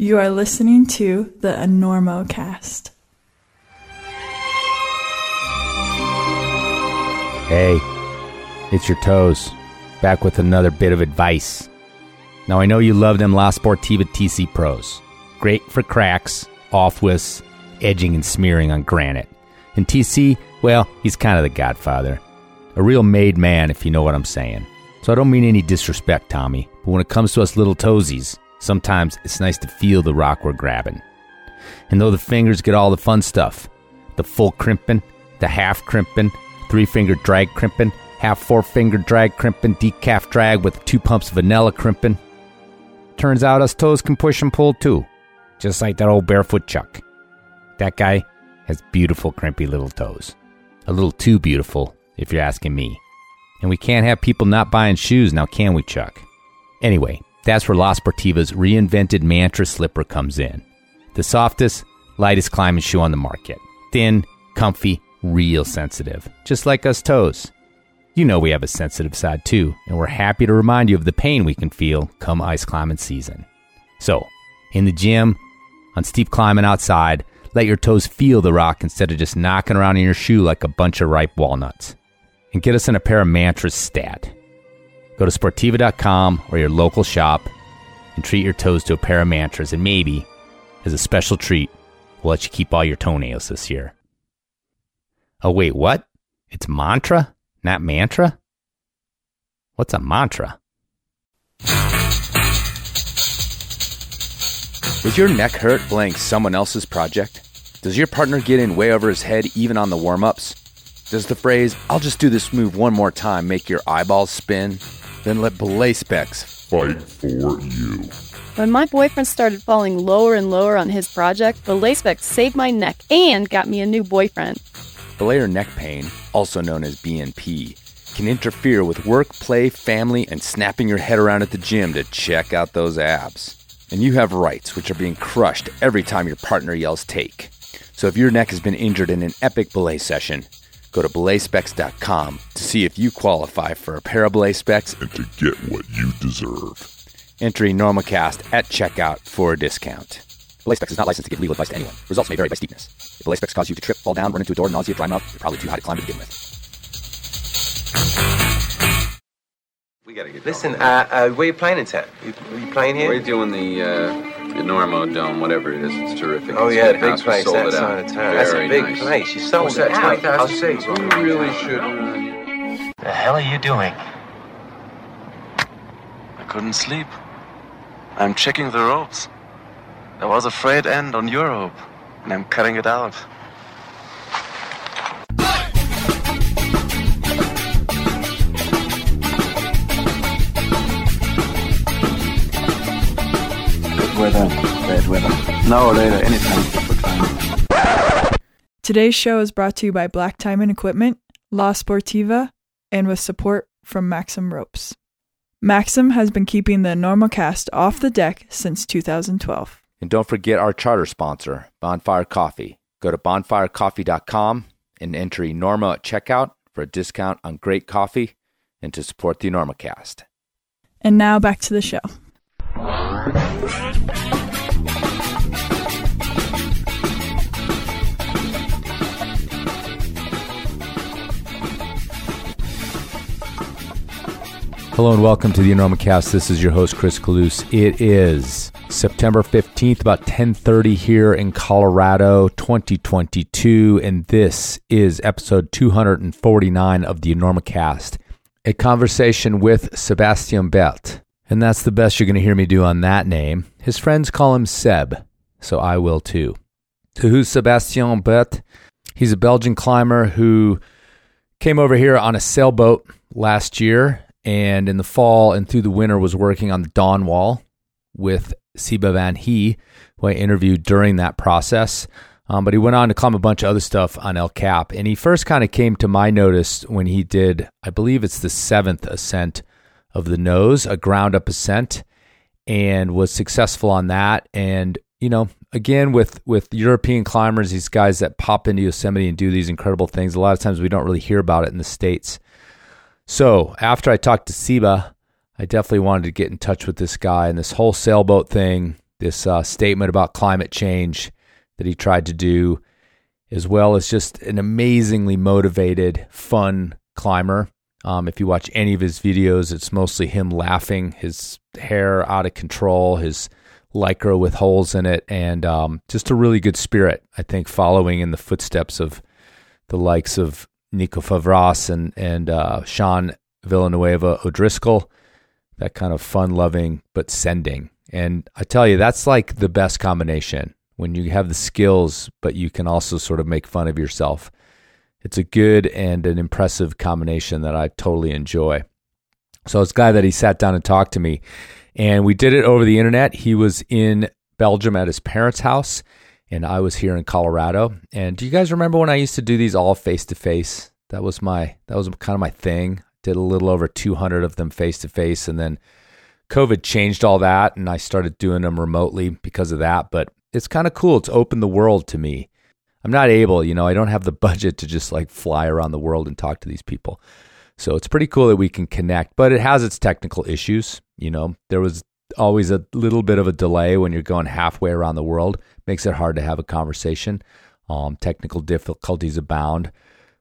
You are listening to the Enormocast. Hey, it's your toes, back with another bit of advice. Now, I know you love them La Sportiva TC Pros. Great for cracks, off widths, edging and smearing on granite. And TC, well, he's kind of the godfather. A real made man, if you know what I'm saying. So I don't mean any disrespect, Tommy, but when it comes to us little toesies, sometimes it's nice to feel the rock we're grabbing. And though the fingers get all the fun stuff, the full crimping, the half crimping, three finger drag crimping, half four finger drag crimping, decaf drag with two pumps vanilla crimping. Turns out us toes can push and pull too, just like that old barefoot Chuck. That guy has beautiful crimpy little toes. A little too beautiful, if you're asking me. And we can't have people not buying shoes now, can we, Chuck? Anyway, that's where La Sportiva's reinvented Mantra slipper comes in. The softest, lightest climbing shoe on the market. Thin, comfy, real sensitive, just like us toes. You know we have a sensitive side too, and we're happy to remind you of the pain we can feel come ice climbing season. So, in the gym, on steep climbing outside, let your toes feel the rock instead of just knocking around in your shoe like a bunch of ripe walnuts and get us in a pair of mantras stat. Go to Sportiva.com or your local shop and treat your toes to a pair of mantras, and maybe, as a special treat, we'll let you keep all your toenails this year. Oh, wait, what? It's mantra, not mantra? What's a mantra? Does your neck hurt playing someone else's project? Does your partner get in way over his head even on the warm ups? Does the phrase, I'll just do this move one more time, make your eyeballs spin? Then let Belay Specs fight for you. When my boyfriend started falling lower and lower on his project, the specs saved my neck and got me a new boyfriend. Belayer neck pain, also known as BNP, can interfere with work, play, family, and snapping your head around at the gym to check out those abs. And you have rights, which are being crushed every time your partner yells take. So if your neck has been injured in an epic belay session, go to belayspecs.com to see if you qualify for a pair of belay specs and to get what you deserve. Entering NormaCast at checkout for a discount. Belay Specs is not licensed to give legal advice to anyone. Results may vary by steepness. If Belay Specs cause you to trip, fall down, run into a door, nausea, dry mouth, you're probably too high to climb to begin with. We gotta get Listen, going. uh, uh, where you playing in town? You, you playing here? We're doing the uh, the Normo Dome, whatever it is. It's terrific. Oh It's yeah, big big house. Place sold that it side out. of town. That's a big nice. place. You sold What's it that, out. I'll see. seats? We really should. The hell are you doing? I couldn't sleep. I'm checking the ropes. There was a frayed end on your rope, and I'm cutting it out. Weather, bad weather. Now or later, anytime. Time. Today's show is brought to you by Black Diamond Equipment, La Sportiva, and with support from Maxim Ropes. Maxim has been keeping the Normocast off the deck since 2012. And don't forget our charter sponsor, Bonfire Coffee. Go to bonfirecoffee.com and enter Norma at checkout for a discount on great coffee and to support the Enormocast. And now back to the show. Hello and welcome to the Enormocast. This is your host Chris Kalous. It is September 15th, about 10:30 here in Colorado, 2022, and this is episode 249 of the Enormocast. A conversation with Sebastian Berthe. And that's the best you're going to hear me do on that name. His friends call him Seb, so I will too. So who's Sebastian Berthe? He's a Belgian climber who came over here on a sailboat last year and in the fall and through the winter was working on the Dawn Wall with Siebe Vanhee, who I interviewed during that process. Um, but he went on to climb a bunch of other stuff on El Cap. And he first kind of came to my notice when he did, I believe it's the seventh ascent of the nose, a ground up ascent, and was successful on that. And, you know, again, with, with European climbers, these guys that pop into Yosemite and do these incredible things, a lot of times we don't really hear about it in the States. So after I talked to Siebe, I definitely wanted to get in touch with this guy and this whole sailboat thing this uh, statement about climate change that he tried to do, as well as just an amazingly motivated, fun climber. Um, if you watch any of his videos, it's mostly him laughing, his hair out of control, his lycra with holes in it, and um, just a really good spirit. I think following in the footsteps of the likes of Nico Favresse and and uh, Sean Villanueva O'Driscoll, that kind of fun loving but sending. And I tell you, that's like the best combination when you have the skills, but you can also sort of make fun of yourself. It's a good and an impressive combination that I totally enjoy. So it's guy that he sat down and talked to me, and we did it over the internet. He was in Belgium at his parents' house, and I was here in Colorado. And do you guys remember when I used to do these all face to face? That was my that was kind of my thing. Did a little over 200 of them face to face, and then COVID changed all that, and I started doing them remotely because of that. But it's kind of cool. It's opened the world to me. I'm not able, you know, I don't have the budget to just like fly around the world and talk to these people. So it's pretty cool that we can connect, but it has its technical issues. You know, there was always a little bit of a delay when you're going halfway around the world. Makes it hard to have a conversation. Um, technical difficulties abound,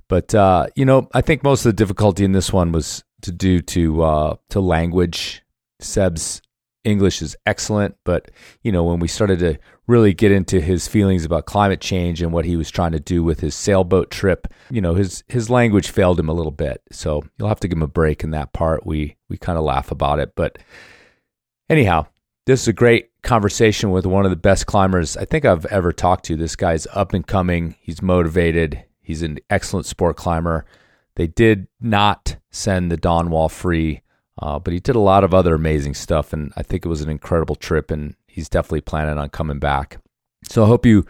but uh, you know, I think most of the difficulty in this one was to do to uh, to language. Seb's English is excellent, but you know, when we started to really get into his feelings about climate change and what he was trying to do with his sailboat trip, you know, his his language failed him a little bit. So you'll have to give him a break in that part. We we kind of laugh about it, but anyhow, this is a great conversation with one of the best climbers I think I've ever talked to. This guy's up and coming. He's motivated. He's an excellent sport climber. They did not send the Dawn Wall free, uh, but he did a lot of other amazing stuff, and I think it was an incredible trip. And he's definitely planning on coming back. So I hope you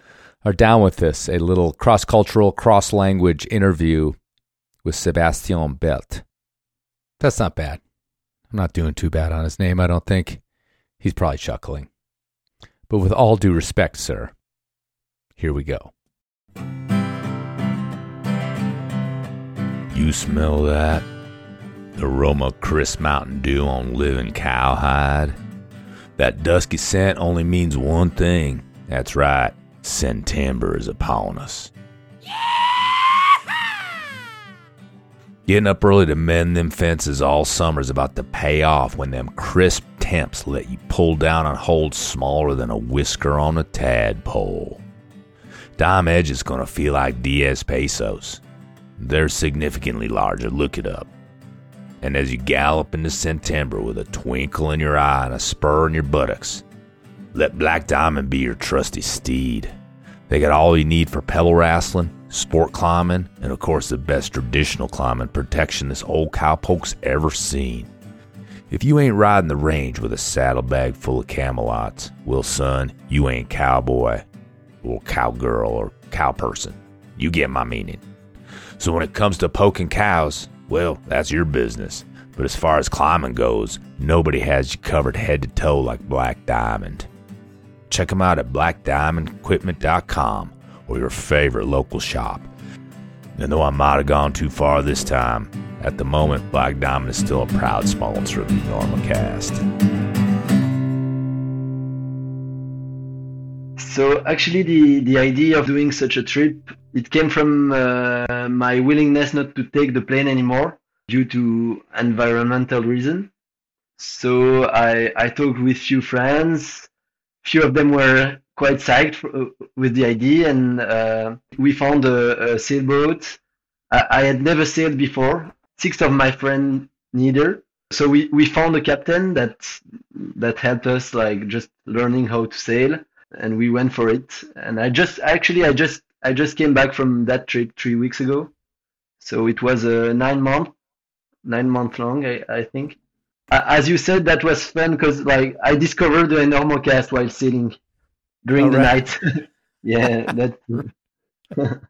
are down with this a little cross cultural, cross language interview with Sebastian Belt. That's not bad. I'm not doing too bad on his name, I don't think. He's probably chuckling. But with all due respect, sir, here we go. You smell that? The aroma of crisp Mountain Dew on living cowhide? That dusky scent only means one thing. That's right, September is upon us. Getting up early to mend them fences all summer's about to pay off when them crisp temps let you pull down on holes smaller than a whisker on a tadpole. Dime Edge is going to feel like Diez Pesos. They're significantly larger, look it up. And as you gallop into September with a twinkle in your eye and a spur in your buttocks, let Black Diamond be your trusty steed. They got all you need for pebble wrestling, sport climbing, and of course the best traditional climbing protection this old cowpoke's ever seen. If you ain't riding the range with a saddlebag full of Camalots, well, son, you ain't cowboy or cowgirl or cowperson. You get my meaning. So when it comes to poking cows, well, that's your business. But as far as climbing goes, nobody has you covered head to toe like Black Diamond. Check them out at blackdiamondequipment.com or your favorite local shop. And though I might have gone too far this time, at the moment, Black Diamond is still a proud sponsor of the Normacast. So actually, the, the idea of doing such a trip, it came from uh, my willingness not to take the plane anymore due to environmental reason. So I, I talked with few friends. Few of them were quite psyched for, uh, with the idea, and uh, we found a, a sailboat. I, I, had never sailed before. Six of my friends neither. So we, we found a captain that that helped us like just learning how to sail, and we went for it. And I just actually I just I just came back from that trip three weeks ago. So it was a nine month nine month long I, I think as you said, that was fun because like I discovered the normal cast while sailing during oh, the right. night. yeah, that.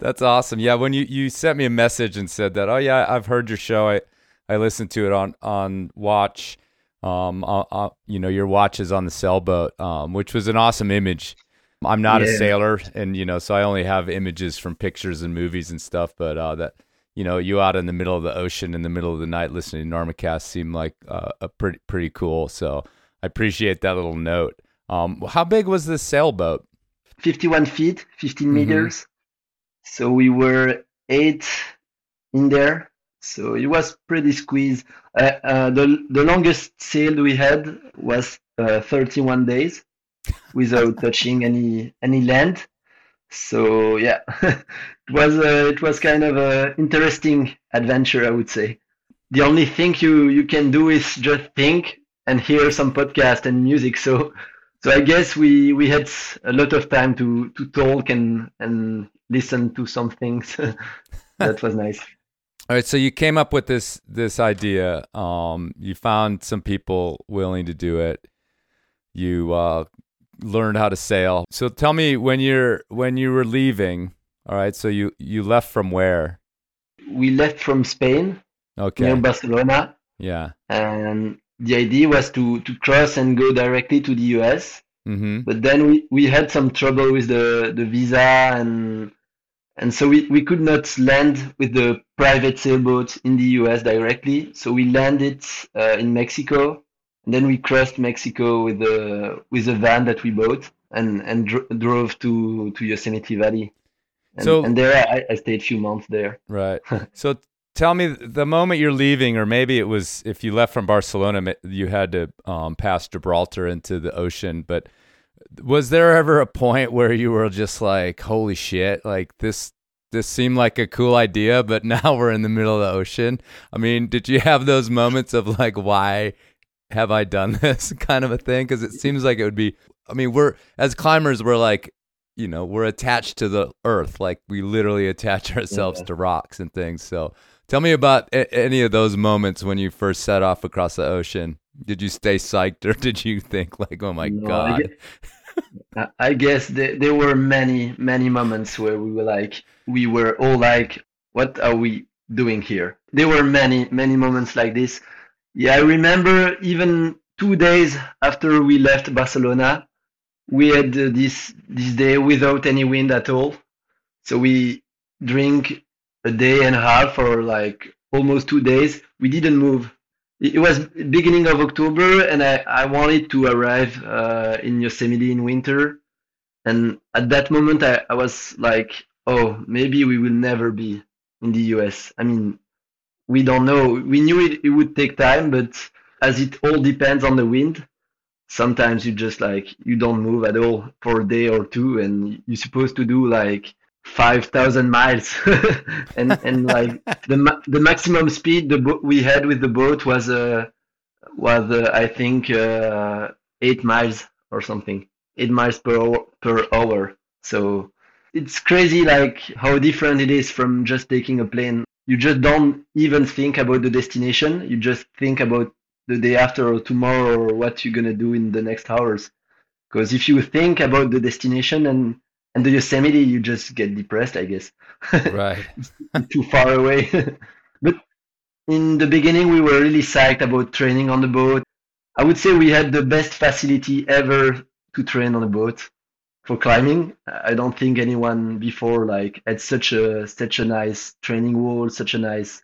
That's awesome. Yeah, when you you sent me a message and said that, oh yeah, I've heard your show. I I listened to it on on Watch. Um, uh, uh, you know, your watch is on the sailboat, um, which was an awesome image. I'm not yeah. a sailor, and you know, so I only have images from pictures and movies and stuff. But uh, that you know, you out in the middle of the ocean in the middle of the night listening to Normacast seemed like uh, a pretty pretty cool. So I appreciate that little note. Um, how big was this sailboat? 51 feet, 15 Mhm. meters. So we were eight in there. So it was pretty squeezed. Uh, uh, the the longest sail we had was uh, 31 days without touching any any land. So yeah, it was uh, it was kind of a interesting adventure, I would say. The only thing you you can do is just think and hear some podcast and music. So so I guess we we had a lot of time to to talk and and listen to some things. that was nice. All right, so you came up with this this idea. Um, you found some people willing to do it. You uh, learned how to sail. So tell me when you're when you were leaving. All right, so you you left from where? We left from Spain Okay. near Barcelona, Yeah. and the idea was to to cross and go directly to the US. Mm-hmm. But then we, we had some trouble with the, the visa and and so we, we could not land with the private sailboat in the US directly. So we landed uh, in Mexico and then we crossed Mexico with the with a van that we bought and and dro- drove to to Yosemite Valley. And, So- and there I, I stayed a few months there. Right. so tell me the moment you're leaving, or maybe it was if you left from Barcelona, you had to um, pass Gibraltar into the ocean. But was there ever a point where you were just like, "Holy shit!" Like this. This seemed like a cool idea, but now we're in the middle of the ocean. I mean, did you have those moments of like, why have I done this kind of a thing? Because it seems like it would be. I mean, we're as climbers, we're like, you know, we're attached to the earth. Like we literally attach ourselves Yeah. to rocks and things. So tell me about a- any of those moments when you first set off across the ocean. Did you stay psyched or did you think like, oh my No, God? I guess there, there were many, many moments where we were like, we were all like, what are we doing here? There were many, many moments like this. Yeah, I remember even two days after we left Barcelona, we had uh, this this day without any wind at all. So we drink a day and a half or like almost two days. We didn't move. It was beginning of October, and I, I wanted to arrive uh, in Yosemite in winter. And at that moment, I, I was like, oh, maybe we will never be in the US. I mean, we don't know. We knew it, it would take time, but as it all depends on the wind, sometimes you just like, you don't move at all for a day or two, and you're supposed to do like 5,000 miles. and, and like the, ma- the maximum speed the bo- we had with the boat was, uh, was uh, I think, uh, eight miles or something, eight miles per hour, per hour. So it's crazy, like how different it is from just taking a plane. You just don't even think about the destination. You just think about the day after or tomorrow or what you're gonna do in the next hours. Because if you think about the destination and and the Yosemite, you just get depressed, I guess. right. too far away. but in the beginning, we were really psyched about training on the boat. I would say we had the best facility ever to train on a boat for climbing. I don't think anyone before like had such a such a nice training wall, such a nice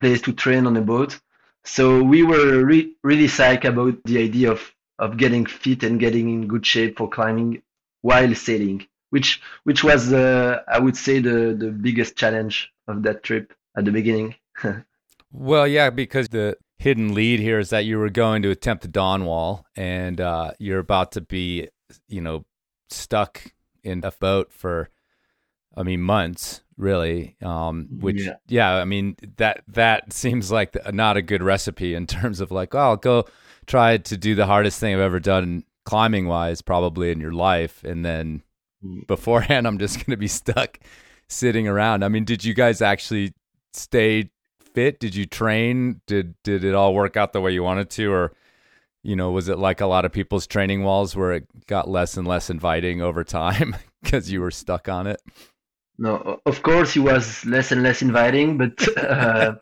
place to train on a boat. So we were re- really psyched about the idea of of getting fit and getting in good shape for climbing while sailing, which which was uh, I would say the the biggest challenge of that trip at the beginning. Well, yeah, because the hidden lead here is that you were going to attempt the dawn wall and uh, you're about to be, you know, stuck in a boat for, I mean, months, really. Um, which, yeah. Yeah. I mean, that that seems like the, not a good recipe in terms of like, oh, I'll go try to do the hardest thing I've ever done climbing wise, probably in your life, and then beforehand, I'm just going to be stuck sitting around. I mean, did you guys actually stay fit? Did you train? Did did it all work out the way you wanted to, or you know, was it like a lot of people's training walls where it got less and less inviting over time because you were stuck on it? No, of course, it was less and less inviting, but uh,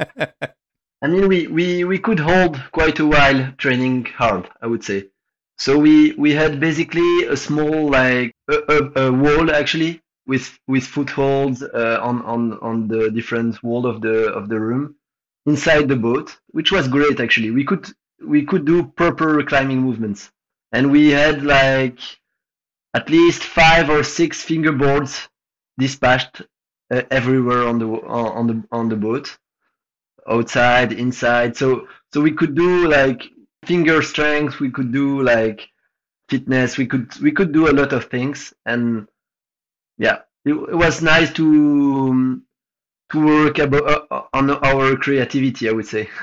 I mean, we, we, we could hold quite a while training hard, I would say. So we, we had basically a small, like, a, a, a wall actually with, with footholds uh, on, on, on the different wall of the, of the room inside the boat, which was great actually. We could, we could do proper climbing movements. and we had like at least five or six fingerboards dispatched uh, everywhere on the on the on the boat, outside, inside. So so we could do like finger strength. We could do like fitness. We could we could do a lot of things, and yeah, it, it was nice to um, to work about uh, on our creativity. I would say.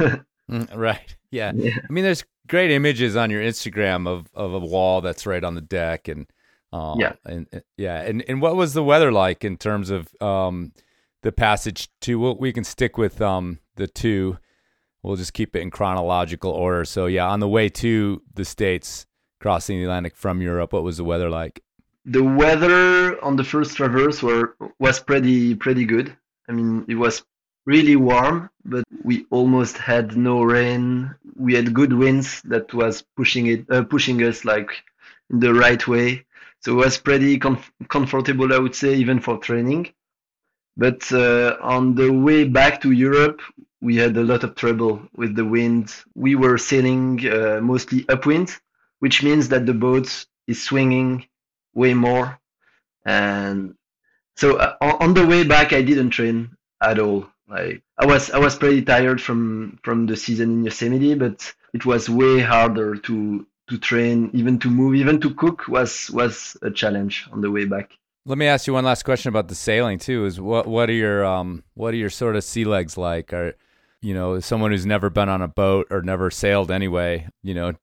mm, right. Yeah. yeah. I mean, there's great images on your Instagram of of a wall that's right on the deck, and uh, yeah, and yeah, and and what was the weather like in terms of um the passage to? Well, we can stick with um the two. We'll just keep it in chronological order. So yeah, on the way to the states, crossing the Atlantic from Europe, what was the weather like? The weather on the first traverse were was pretty pretty good. I mean, it was really warm, but we almost had no rain. We had good winds that was pushing it, uh, pushing us like in the right way. So it was pretty comf- comfortable, I would say, even for training. But uh, on the way back to Europe, we had a lot of trouble with the wind. We were sailing uh, mostly upwind, which means that the boat is swinging way more. And so uh, on the way back, I didn't train at all. Like I was, I was pretty tired from from the season in Yosemite, but it was way harder to to train, even to move, even to cook was was a challenge on the way back. Let me ask you one last question about the sailing too. Is what what are your um what are your sort of sea legs like? Are you know someone who's never been on a boat or never sailed anyway? You know,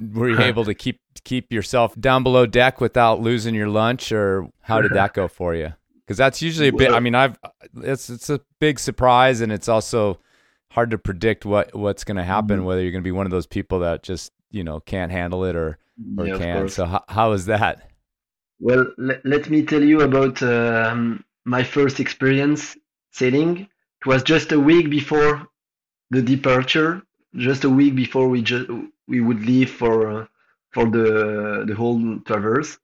were you able to keep keep yourself down below deck without losing your lunch, or how did that go for you? Because that's usually a bit. I mean, I've it's it's a big surprise, and it's also hard to predict what what's going to happen. Mm-hmm. Whether you're going to be one of those people that just you know can't handle it or or yeah, can. So how how is that? Well, l- let me tell you about um, my first experience sailing. It was just a week before the departure, just a week before we just we would leave for uh, for the the whole traverse,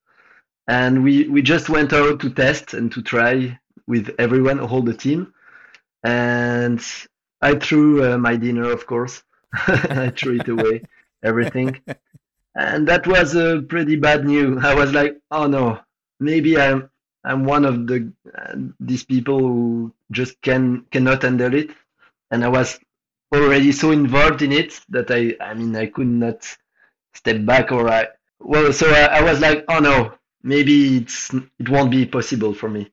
and we we just went out to test and to try with everyone, all the team, and I threw uh, my dinner, of course. I threw it away everything. and that was a pretty bad news. I was like, oh no, maybe I'm I'm one of the uh, these people who just can cannot handle it, and I was already so involved in it that I I mean I could not step back or I well so I, I was like oh no maybe it's it won't be possible for me.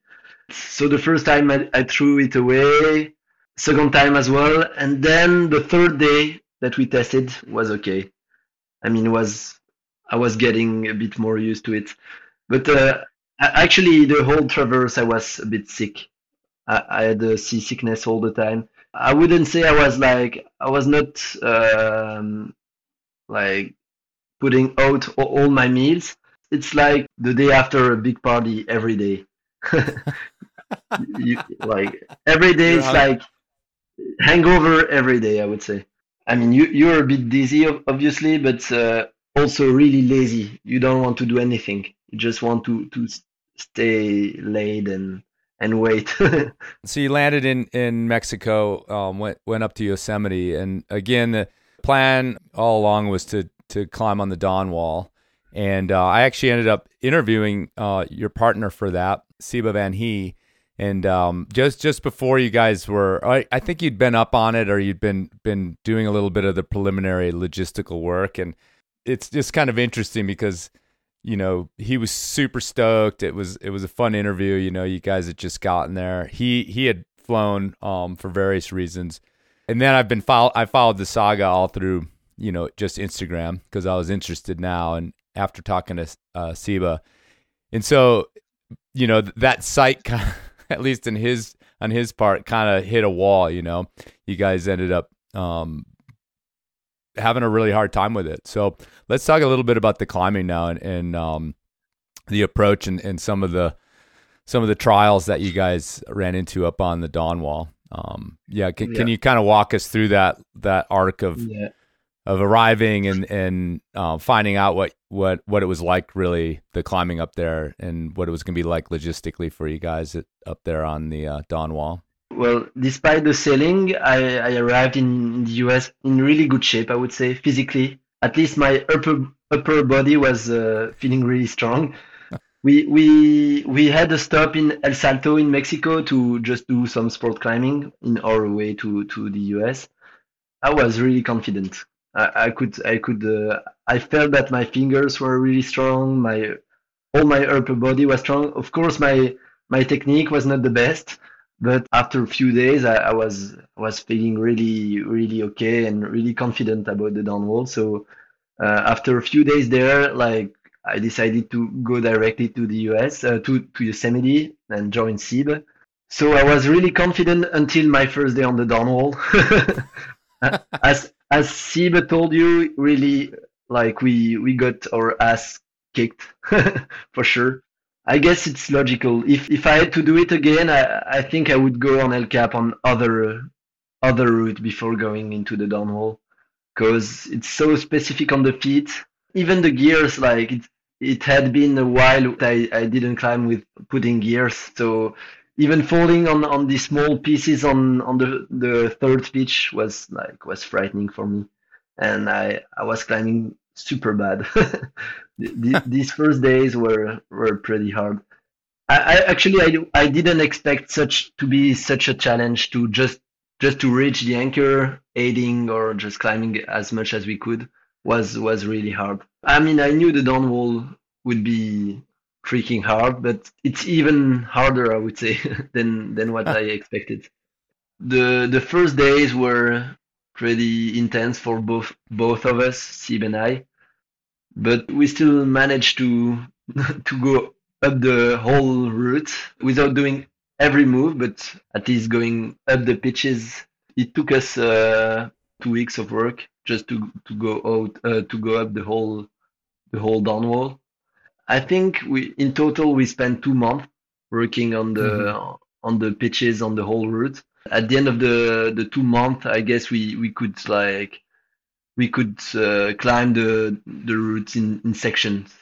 So the first time I, I threw it away, second time as well, and then the third day that we tested was okay. I mean, was I was getting a bit more used to it, but uh, actually the whole traverse I was a bit sick. I, I had a seasickness all the time. I wouldn't say I was like I was not um, like putting out all my meals. It's like the day after a big party every day. you, like every day it's like hangover every day. I would say. I mean, you you're a bit dizzy, obviously, but uh, also really lazy. You don't want to do anything. You just want to to stay laid and and wait. so you landed in in Mexico, um, went went up to Yosemite, and again the plan all along was to to climb on the Dawn Wall. And uh, I actually ended up interviewing uh, your partner for that, Siebe Vanhee, and um, just just before you guys were, I, I, think you'd been up on it, or you'd been been doing a little bit of the preliminary logistical work, and it's just kind of interesting because you know he was super stoked. It was it was a fun interview. You know, you guys had just gotten there. He he had flown um, for various reasons, and then I've been follow I followed the saga all through you know just Instagram because I was interested now, and after talking to uh, Siebe, and so you know that site kind of at least in his on his part, kind of hit a wall. You know, you guys ended up um, having a really hard time with it. So let's talk a little bit about the climbing now and, and um, the approach and, and some of the some of the trials that you guys ran into up on the Dawn Wall. Um, yeah, can, yeah. can you kind of walk us through that that arc of yeah of arriving and and uh, finding out what what what it was like really the climbing up there and what it was going to be like logistically for you guys at, up there on the uh, Dawn Wall. Well, despite the sailing, I, I arrived in the US in really good shape. I would say physically, at least my upper upper body was uh, feeling really strong. We we we had a stop in El Salto in Mexico to just do some sport climbing in our way to to the US. I was really confident. I, I could I could uh, I felt that my fingers were really strong. My all my upper body was strong. Of course, my my technique was not the best, but after a few days, I, I was was feeling really really okay and really confident about the Dawn Wall. So uh, after a few days there, like I decided to go directly to the US uh, to to Yosemite and join Siebe. So I was really confident until my first day on the Dawn Wall. as as Siebe told you, really like we we got our ass kicked for sure. I guess it's logical. If if I had to do it again, I, I think I would go on El Cap on other other route before going into the Dawn Wall, because it's so specific on the feet. Even the gears, like it it had been a while I, I didn't climb with putting gears, so even falling on on these small pieces on on the the third pitch was like was frightening for me, and I I was climbing super bad. these first days were were pretty hard. I, I actually I, I didn't expect such to be such a challenge to just just to reach the anchor, aiding or just climbing as much as we could was was really hard. I mean, I knew the Dawn Wall would be freaking hard, but it's even harder, I would say, than than what I expected. The the first days were pretty intense for both both of us, Siebe and I but we still managed to to go up the whole route without doing every move, but at least going up the pitches. It took us uh, two weeks of work just to to go out uh, to go up the whole the whole Dawn Wall. I think we in total we spent two months working on the mm-hmm. on the pitches on the whole route. At the end of the the two months, I guess we we could like we could uh, climb the the routes in, in sections.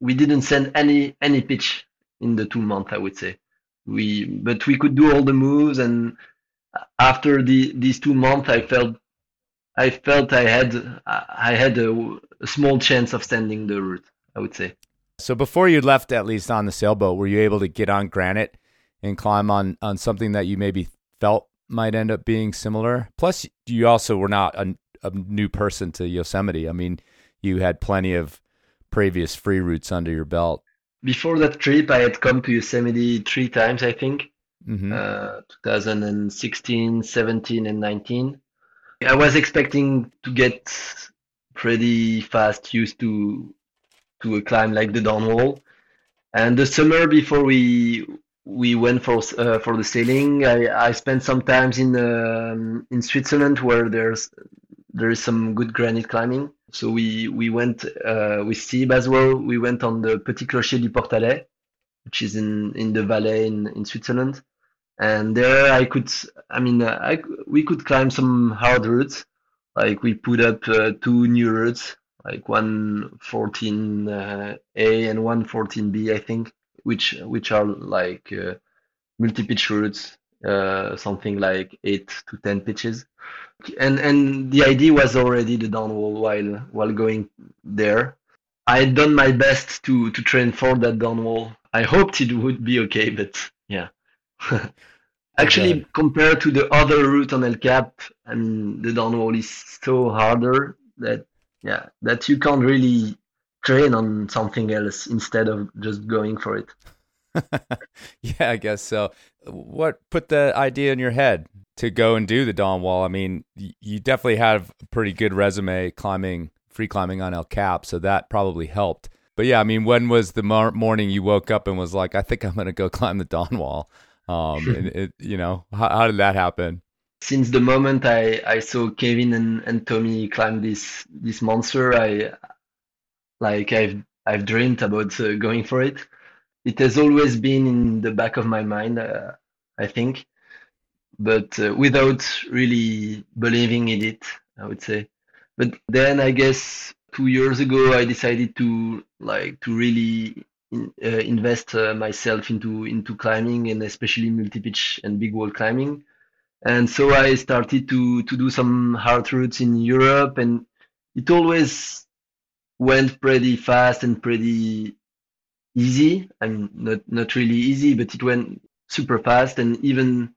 We didn't send any any pitch in the two months, I would say. We but we could do all the moves, and after the these two months, I felt I felt I had I had a, a small chance of standing the route. I would say. So before you left, at least on the sailboat, were you able to get on granite and climb on on something that you maybe felt might end up being similar? Plus, you also were not a, a new person to Yosemite. I mean, you had plenty of previous free routes under your belt. Before that trip, I had come to Yosemite three times, I think. Mm-hmm. Uh, 2016, 17, and 19. I was expecting to get pretty fast used to to a climb like the Dawn Wall. And the summer before we we went for uh, for the sailing, I, I spent some times in um, in Switzerland where there's there is some good granite climbing. So we we went uh, with Siebe as well. We went on the Petit Clocher du Portalet, which is in in the Valais in in Switzerland. And there I could, I mean, uh, I, we could climb some hard routes. Like we put up uh, two new routes, like one 14A uh, and one 14B, I think, which which are like uh, multi-pitch routes, uh, something like eight to ten pitches and and the idea was already the Dawn Wall while while going there. I had done my best to to train for that Dawn Wall. I hoped it would be okay, but yeah. Actually, okay. compared to the other route on El Cap, I mean, the Dawn Wall is so harder that yeah, that you can't really train on something else instead of just going for it. yeah, I guess so. What put the idea in your head? to go and do the Dawn Wall. I mean, you definitely have a pretty good resume climbing, free climbing on El Cap, so that probably helped. But yeah, I mean, when was the mar- morning you woke up and was like, I think I'm going to go climb the Dawn Wall? Um, and it, you know, how, how, did that happen? Since the moment I, I saw Kevin and, and Tommy climb this this monster, I like I've I've dreamed about uh, going for it. It has always been in the back of my mind. Uh, I think but uh, without really believing in it, I would say. But then I guess two years ago I decided to like to really in, uh, invest uh, myself into into climbing and especially multi-pitch and big wall climbing. And so I started to to do some hard routes in Europe, and it always went pretty fast and pretty easy. I mean, not not really easy, but it went super fast. And even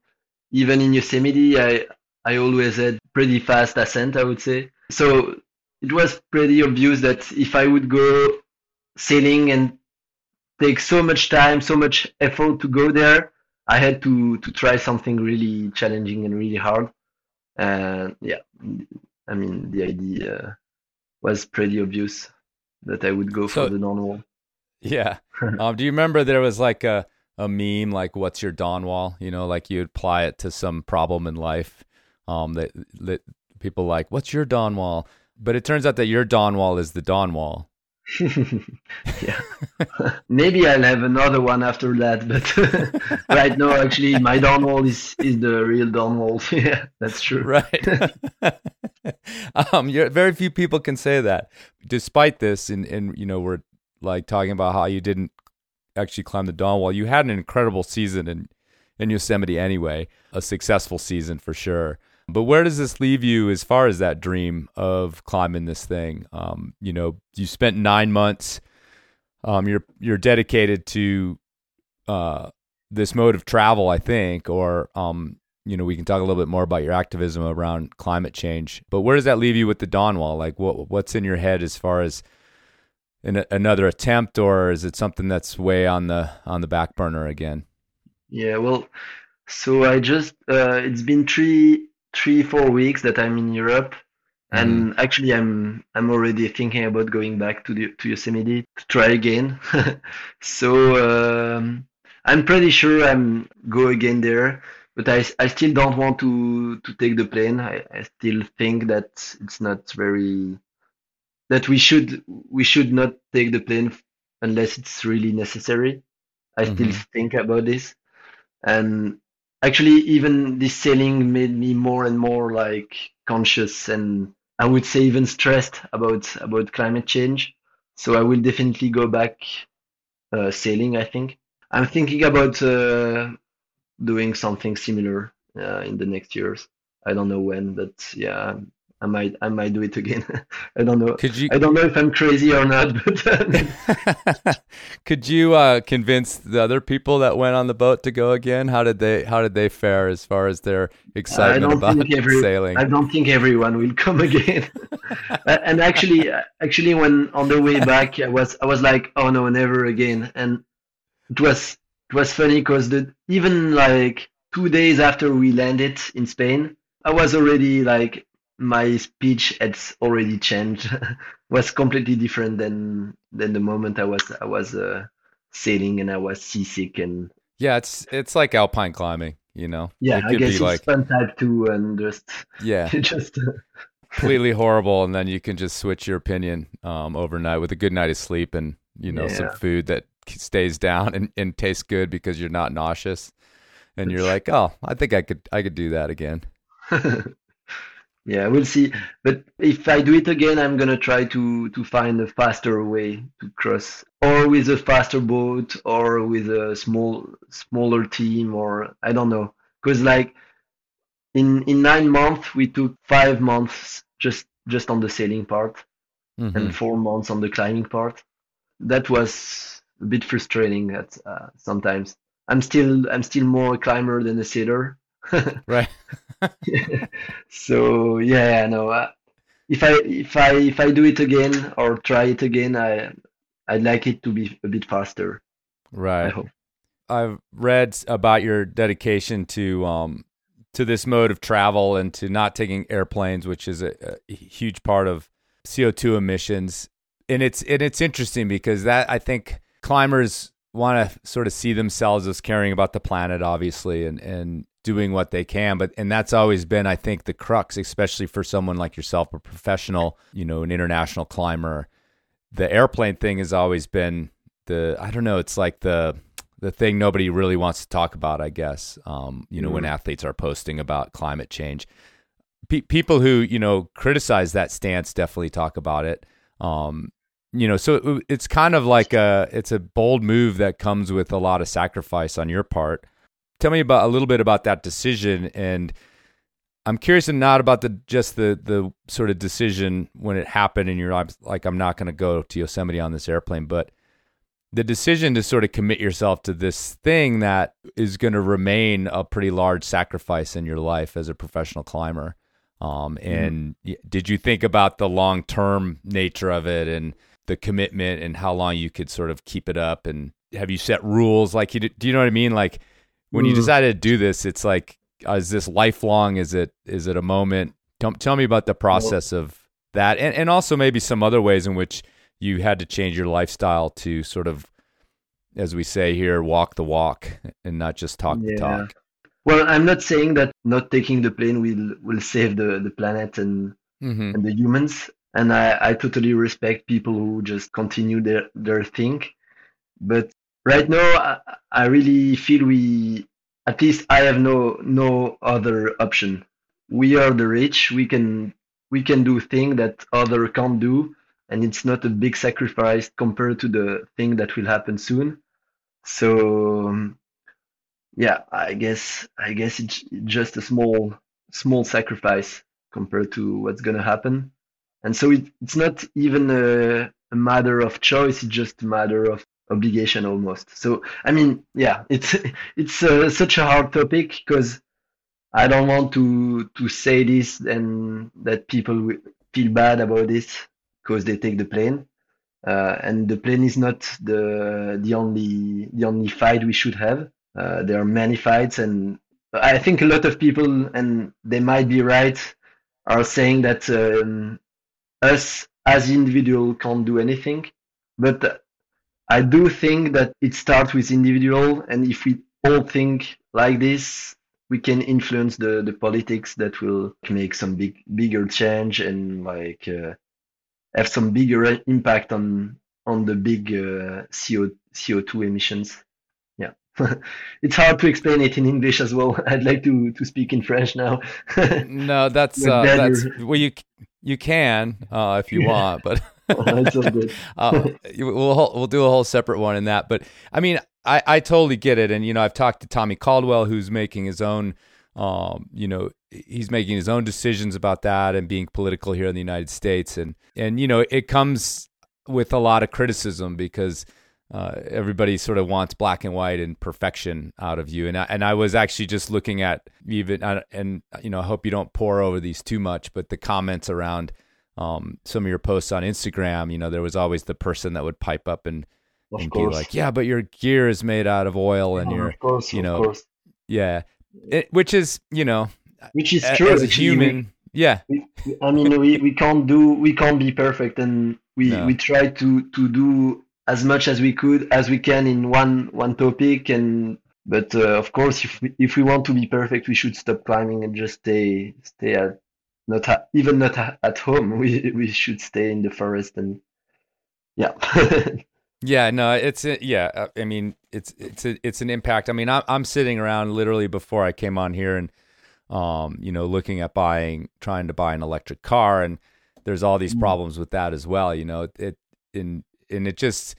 even in Yosemite, I I always had pretty fast ascent, I would say. So it was pretty obvious that if I would go sailing and take so much time, so much effort to go there, I had to to try something really challenging and really hard. And yeah, I mean the idea was pretty obvious that I would go So- for the Wall. Yeah. um, do you remember there was like a, a meme like "What's your Dawn wall?" You know, like you apply it to some problem in life. Um, that, that people like, "What's your Dawn wall?" But it turns out that your Dawn wall is the Dawn wall. yeah. Maybe I'll have another one after that, but right now, actually, my Dawn Wall is is the real Dawn Wall. yeah, that's true. Right. um, you're, very few people can say that. Despite this, and and you know, we're like talking about how you didn't actually climb the dawn wall. You had an incredible season in in Yosemite anyway, a successful season for sure. But where does this leave you as far as that dream of climbing this thing? Um, you know, you spent nine months. Um, you're you're dedicated to uh, this mode of travel, I think, or um, you know, we can talk a little bit more about your activism around climate change. But where does that leave you with the dawn wall? Like, what what's in your head as far as an, another attempt, or is it something that's way on the on the back burner again? Yeah, well, so I just uh, it's been three, three, four weeks that I'm in Europe, and actually I'm I'm already thinking about going back to the to Yosemite to try again. so um, I'm pretty sure I'm go again there, but I I still don't want to to take the plane. I, I still think that it's not very that we should we should not take the plane unless it's really necessary. I still Mhm. think about this. And actually, even this sailing made me more and more like conscious and I would say even stressed about about climate change. So I will definitely go back uh, sailing. I think I'm thinking about uh, doing something similar uh, in the next years. I don't know when, but yeah, I might I might do it again. I don't know. Could you- I don't know if I'm crazy or not, but Could you uh, convince the other people that went on the boat to go again? How did they How did they fare as far as their excitement about every, sailing? I don't think everyone will come again. and actually, actually, when on the way back, I was I was like, oh no, never again. And it was it was funny because the even like two days after we landed in Spain, I was already like my speech had already changed. was completely different than than the moment I was I was uh, sailing and I was seasick and yeah, it's it's like alpine climbing. You know, yeah, it I guess be it's like fun type two and just yeah, just uh, completely horrible, and then you can just switch your opinion um, overnight with a good night of sleep and you know some food that stays down and, and tastes good because you're not nauseous, and you're like, oh, I think I could I could do that again. Yeah, we'll see. But if I do it again, I'm gonna try to to find a faster way to cross, or with a faster boat, or with a small smaller team, or I don't know. Because like in in nine months, we took five months just just on the sailing part, Mhm. and four months on the climbing part. That was a bit frustrating at uh, sometimes. I'm still I'm still more a climber than a sailor. Right. so yeah, no. Uh, if I if I if I do it again or try it again, I I'd like it to be a bit faster. Right. I hope. I've read about your dedication to um to this mode of travel and to not taking airplanes, which is a, a huge part of CO two emissions. And it's and it's interesting because that I think climbers want to sort of see themselves as caring about the planet, obviously, and and doing what they can. But and that's always been, I think, the crux, especially for someone like yourself, a professional, you know, an international climber. The airplane thing has always been the I don't know, it's like the the thing nobody really wants to talk about, I guess. Um, you know, when Mhm. athletes are posting about climate change, Pe- people who you know criticize that stance definitely talk about it. Um, you know, so it, it's kind of like a it's a bold move that comes with a lot of sacrifice on your part. Tell me about a little bit about that decision and I'm curious and not about the just the the sort of decision when it happened and you're like I'm not going to go to Yosemite on this airplane, but the decision to sort of commit yourself to this thing that is going to remain a pretty large sacrifice in your life as a professional climber. Um, mm-hmm. and mm-hmm. did you think about the long term nature of it and the commitment and how long you could sort of keep it up? And have you set rules? Like, you, do you know what I mean? Like, when you decided to do this, it's like, is this lifelong? Is it is it a moment? Tell, tell me about the process of that, and and also maybe some other ways in which you had to change your lifestyle to sort of, as we say here, walk the walk and not just talk yeah. the talk. Well, I'm not saying that not taking the plane will will save the, the planet and mm-hmm. and the humans. And I, I totally respect people who just continue their, their thing. But right now, I, I really feel we, at least I have no no other option. We are the rich. We can we can do things that other can't do, and it's not a big sacrifice compared to the thing that will happen soon. So yeah, I guess I guess it's just a small small sacrifice compared to what's gonna happen. And so it, it's not even a, a matter of choice; it's just a matter of obligation almost. So I mean, yeah, it's it's uh, such a hard topic because I don't want to to say this and that people feel bad about this because they take the plane. Uh, and the plane is not the the only the only fight we should have. Uh, there are many fights, and I think a lot of people, and they might be right, are saying that um, us as individual can't do anything. But I do think that it starts with individual, and if we all think like this, we can influence the, the politics that will make some big bigger change and like uh, have some bigger impact on on the big uh, CO CO two emissions. Yeah, it's hard to explain it in English as well. I'd like to to speak in French now. no, that's uh, that's well you you can uh, if you yeah. want, but uh, we'll we'll do a whole separate one in that. But I mean, I I totally get it, and you know, I've talked to Tommy Caldwell, who's making his own. Um, you know, he's making his own decisions about that and being political here in the United States, and and you know, it comes with a lot of criticism because uh, everybody sort of wants black and white and perfection out of you. And I, and I was actually just looking at even uh, and you know I hope you don't pour over these too much, but the comments around um, some of your posts on Instagram, you know, there was always the person that would pipe up and, and be like, "Yeah, but your gear is made out of oil, and your, course, you know, yeah, it, which is you know, which is true as a human." We, yeah, we, I mean, we, we can't do we can't be perfect, and we no. we try to to do as much as we could as we can in one one topic and but uh, of course if we, if we want to be perfect we should stop climbing and just stay stay at not ha- even not ha- at home we we should stay in the forest and yeah yeah no it's a, yeah uh, i mean it's it's a, it's an impact i mean I'm, I'm sitting around literally before i came on here and um you know looking at buying trying to buy an electric car and there's all these mm. problems with that as well you know it in and it just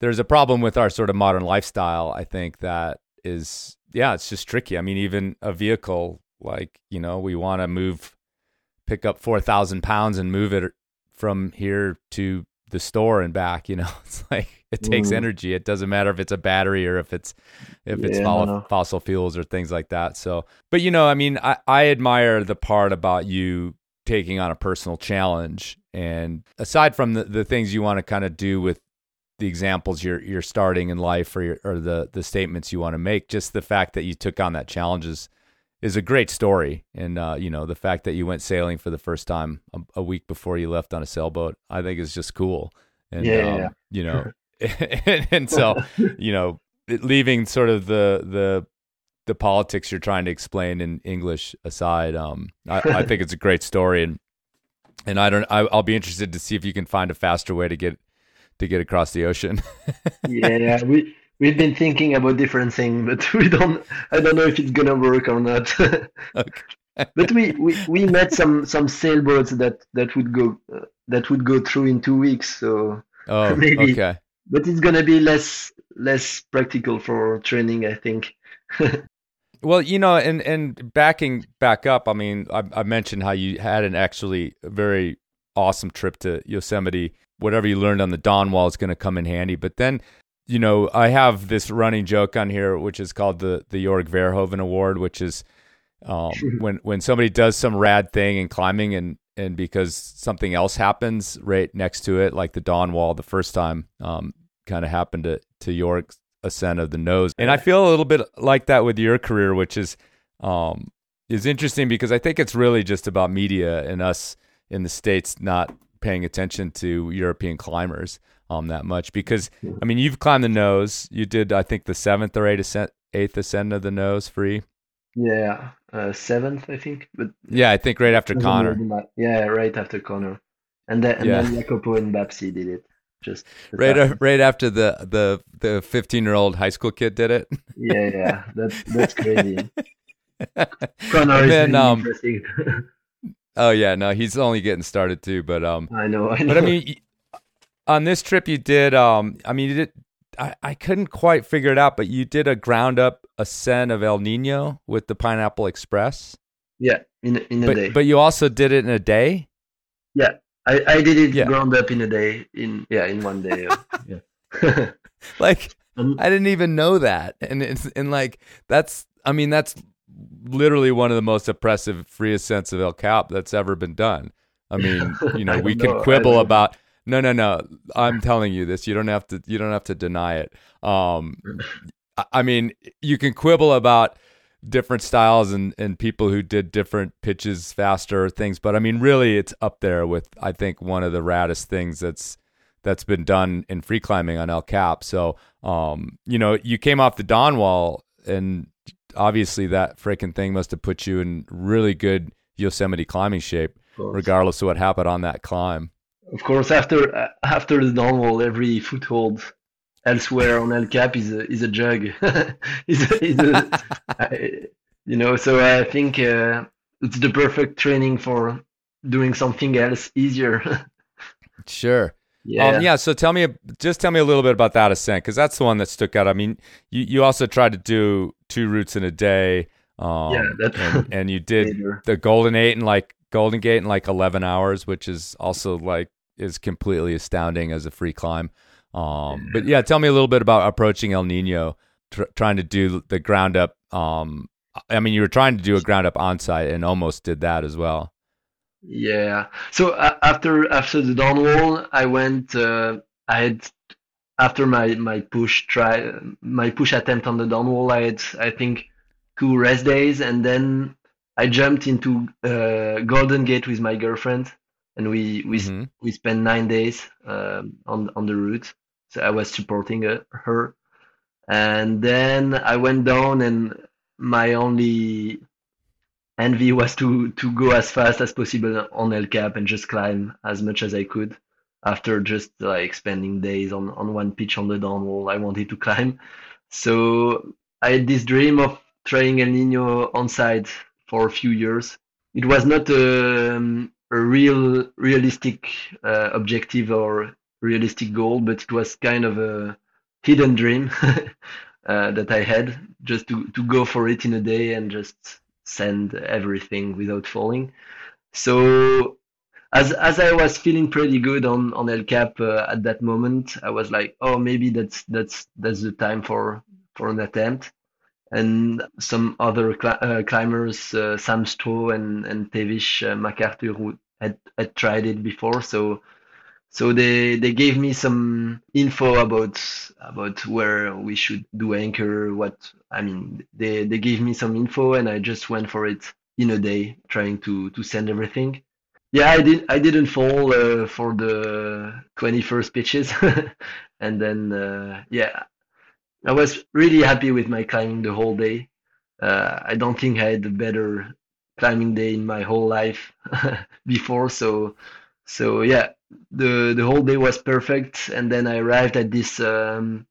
there's a problem with our sort of modern lifestyle. I think that is yeah, it's just tricky. I mean, even a vehicle like you know we want to move, pick up four thousand pounds and move it from here to the store and back. You know, it's like it takes mm. energy. It doesn't matter if it's a battery or if it's if yeah, it's fossil, fossil fuels or things like that. So, but you know, I mean, I, I admire the part about you taking on a personal challenge and aside from the, the things you want to kind of do with the examples you're you're starting in life or your, or the the statements you want to make, just the fact that you took on that challenge is is a great story. And uh, you know, the fact that you went sailing for the first time a, a, week before you left on a sailboat, I think is just cool. And yeah, um, yeah. you know, and, and so you know, leaving sort of the the the politics you're trying to explain in English aside, um, I, I think it's a great story, and and I don't. I, will be interested to see if you can find a faster way to get to get across the ocean. yeah, we we've been thinking about different things, but we don't. I don't know if it's gonna work or not. okay. but we, we, we met some some sailboats that that would go uh, that would go through in two weeks. So oh, maybe. Okay. But it's gonna be less less practical for training, I think. well, you know, and and backing back up, I mean, I, I mentioned how you had an actually very awesome trip to Yosemite. Whatever you learned on the Dawn Wall is going to come in handy. But then, you know, I have this running joke on here, which is called the the Jorg Verhoeven Award, which is um, when when somebody does some rad thing in climbing and and because something else happens right next to it, like the Dawn Wall the first time, um, kind of happened to to Jorg's ascent of the nose. And I feel a little bit like that with your career, which is um, is interesting because I think it's really just about media and us in the states not paying attention to European climbers um, that much. Because I mean, you've climbed the nose. You did, I think, the seventh or eighth ascent, eighth ascent of the nose free. Yeah, uh, seventh, I think. But yeah, I think right after Connor. Yeah, right after Connor, and then and yeah. then Jacopo and Babsi did it. Just right, uh, right after the the the fifteen year old high school kid did it. yeah, yeah, that's that's crazy. Connor is then, um, interesting. oh yeah, no, he's only getting started too. But um, I know, I know. But I mean, on this trip you did um, I mean, you did. I, I couldn't quite figure it out, but you did a ground up ascent of El Nino with the Pineapple Express. Yeah, in in a but, day. But you also did it in a day. Yeah, I, I did it yeah. ground up in a day. In yeah, in one day. yeah. like um, I didn't even know that, and it's and like that's I mean that's literally one of the most oppressive free ascents of El Cap that's ever been done. I mean, you know, we can know. quibble about no, no, no. I'm telling you this. You don't have to. You don't have to deny it. Um, I mean, you can quibble about different styles and, and people who did different pitches faster things, but I mean, really, it's up there with I think one of the raddest things that's that's been done in free climbing on El Cap. So, um, you know, you came off the Dawn Wall, and obviously that freaking thing must have put you in really good Yosemite climbing shape, regardless of what happened on that climb. Of course, after after the Dawn every foothold elsewhere on El Cap is a is a jug. is a, is a, I, you know, so I think uh, it's the perfect training for doing something else easier. sure. Yeah. Um, yeah. So tell me, just tell me a little bit about that ascent because that's the one that stuck out. I mean, you, you also tried to do two routes in a day. Um, yeah, that's and, and you did later. the Golden Eight and like Golden Gate in like eleven hours, which is also like is completely astounding as a free climb. Um, but yeah, tell me a little bit about approaching El Nino, tr- trying to do the ground up. Um, I mean, you were trying to do a ground up onsight and almost did that as well. Yeah. So uh, after after the Dawn Wall, I went. Uh, I had after my my push try my push attempt on the Dawn Wall. I had I think two rest days, and then I jumped into uh, Golden Gate with my girlfriend, and we we mm-hmm. we spent nine days um, on on the route. So I was supporting uh, her, and then I went down, and my only envy was to to go as fast as possible on El Cap and just climb as much as I could. After just like spending days on on one pitch on the Dawn Wall, I wanted to climb. So I had this dream of trying El Nino onsight for a few years. It was not a, um, a real realistic uh, objective or realistic goal, but it was kind of a hidden dream uh, that I had just to, to go for it in a day and just send everything without falling. So as as I was feeling pretty good on on El Cap uh, at that moment, I was like, oh, maybe that's that's that's the time for for an attempt. And some other cl- uh, climbers, uh, Sam Stroh and and Tavish uh, MacArthur, who had had tried it before, so so they they gave me some info about about where we should do anchor what i mean they they gave me some info and i just went for it in a day trying to to send everything. Yeah i did i didn't fall uh, for the 21st pitches. And then uh, yeah i was really happy with my climbing the whole day. Uh, i don't think i had a better climbing day in my whole life before so so yeah the the whole day was perfect. And then i arrived at this um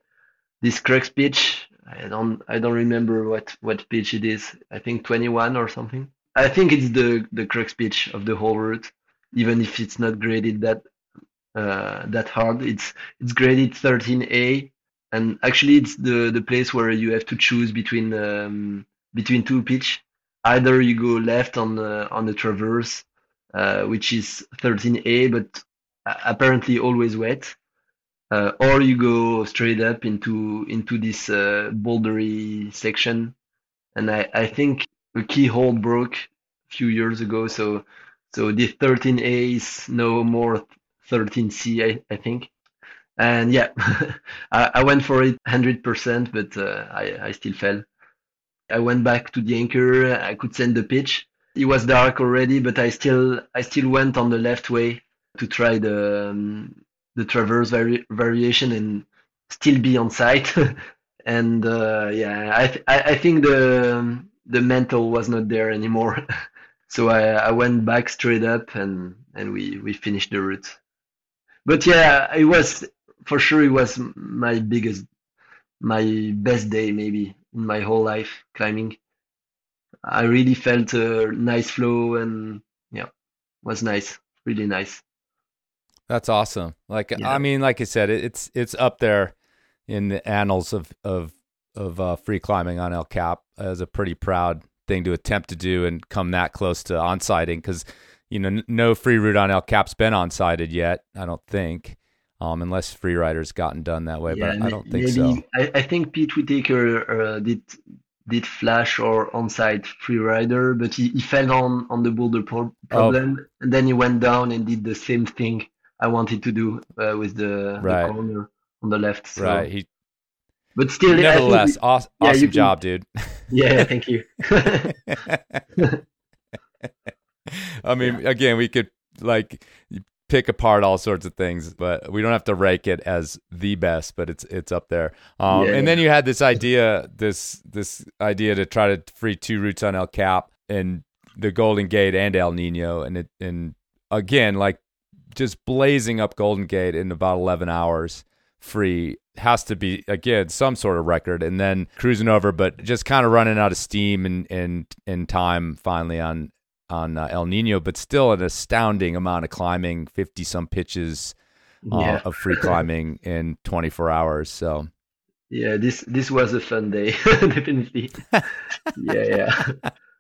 this crux pitch i don't i don't remember what what pitch it is. I think 21 or something. I think it's the the crux pitch of the whole route even if it's not graded that uh that hard. It's it's graded 13a and actually it's the the place where you have to choose between um between two pitch. Either you go left on the on the traverse, uh, which is 13A, but apparently always wet, uh, or you go straight up into into this uh, bouldery section. And I, I think a keyhole broke a few years ago, so so this 13A is no more 13C, I, I think. And yeah, I, I went for it 100%, but uh, I, I still fell. I went back to the anchor. I could send the pitch. It was dark already, but I still I still went on the left way to try the um, the traverse vari- variation and still be onsight. and uh, yeah, I, th- I I think the the mental was not there anymore. so I, I went back straight up and and we we finished the route. But yeah, it was for sure it was my biggest my best day maybe in my whole life climbing. I really felt a nice flow and yeah, was nice, really nice. That's awesome. Like yeah. I mean, like I said, it's it's up there in the annals of of of uh, free climbing on El Cap as a pretty proud thing to attempt to do and come that close to onsighting because you know no free route on El Cap's been onsighted yet. I don't think um, unless freerider's gotten done that way. Yeah, but I don't think so. I, I think Pete Whitaker uh, did did flash or onsight freerider, but he, he fell on on the boulder pro- problem, oh. and then he went down and did the same thing I wanted to do uh, with the, right. the, corner on the left. So. Right. He. But still, nevertheless, we, awesome, yeah, awesome job, dude. Yeah, thank you. I mean, yeah. again, we could like pick apart all sorts of things, but we don't have to rank it as the best, but it's it's up there. Um, yeah. And then you had this idea, this this idea to try to free two routes on El Cap and the Golden Gate and El Nino, and it and again like just blazing up Golden Gate in about eleven hours free has to be again some sort of record and then cruising over but just kind of running out of steam and and and time finally on on uh, El Nino, but still an astounding amount of climbing, 50 some pitches uh, yeah. of free climbing in 24 hours. So, yeah, this this was a fun day, definitely. yeah, yeah.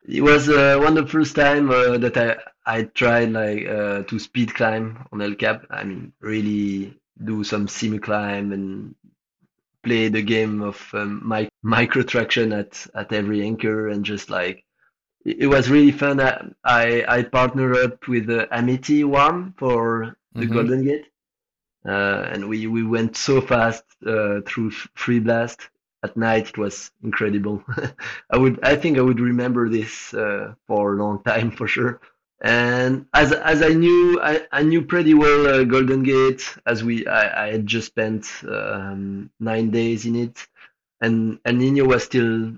It was uh, one of the first time uh, that I I tried like uh, to speed climb on El Cap. I mean, really do some simul climb and play the game of um, my Micro Traxion at at every anchor and just like it was really fun. I I partnered up with uh, Amity One for the mm-hmm. Golden Gate, uh, and we we went so fast uh, through Free Blast at night. It was incredible. I would I think I would remember this uh, for a long time for sure. And as as I knew I, I knew pretty well uh, Golden Gate as we I, I had just spent um, nine days in it, and El Nino was still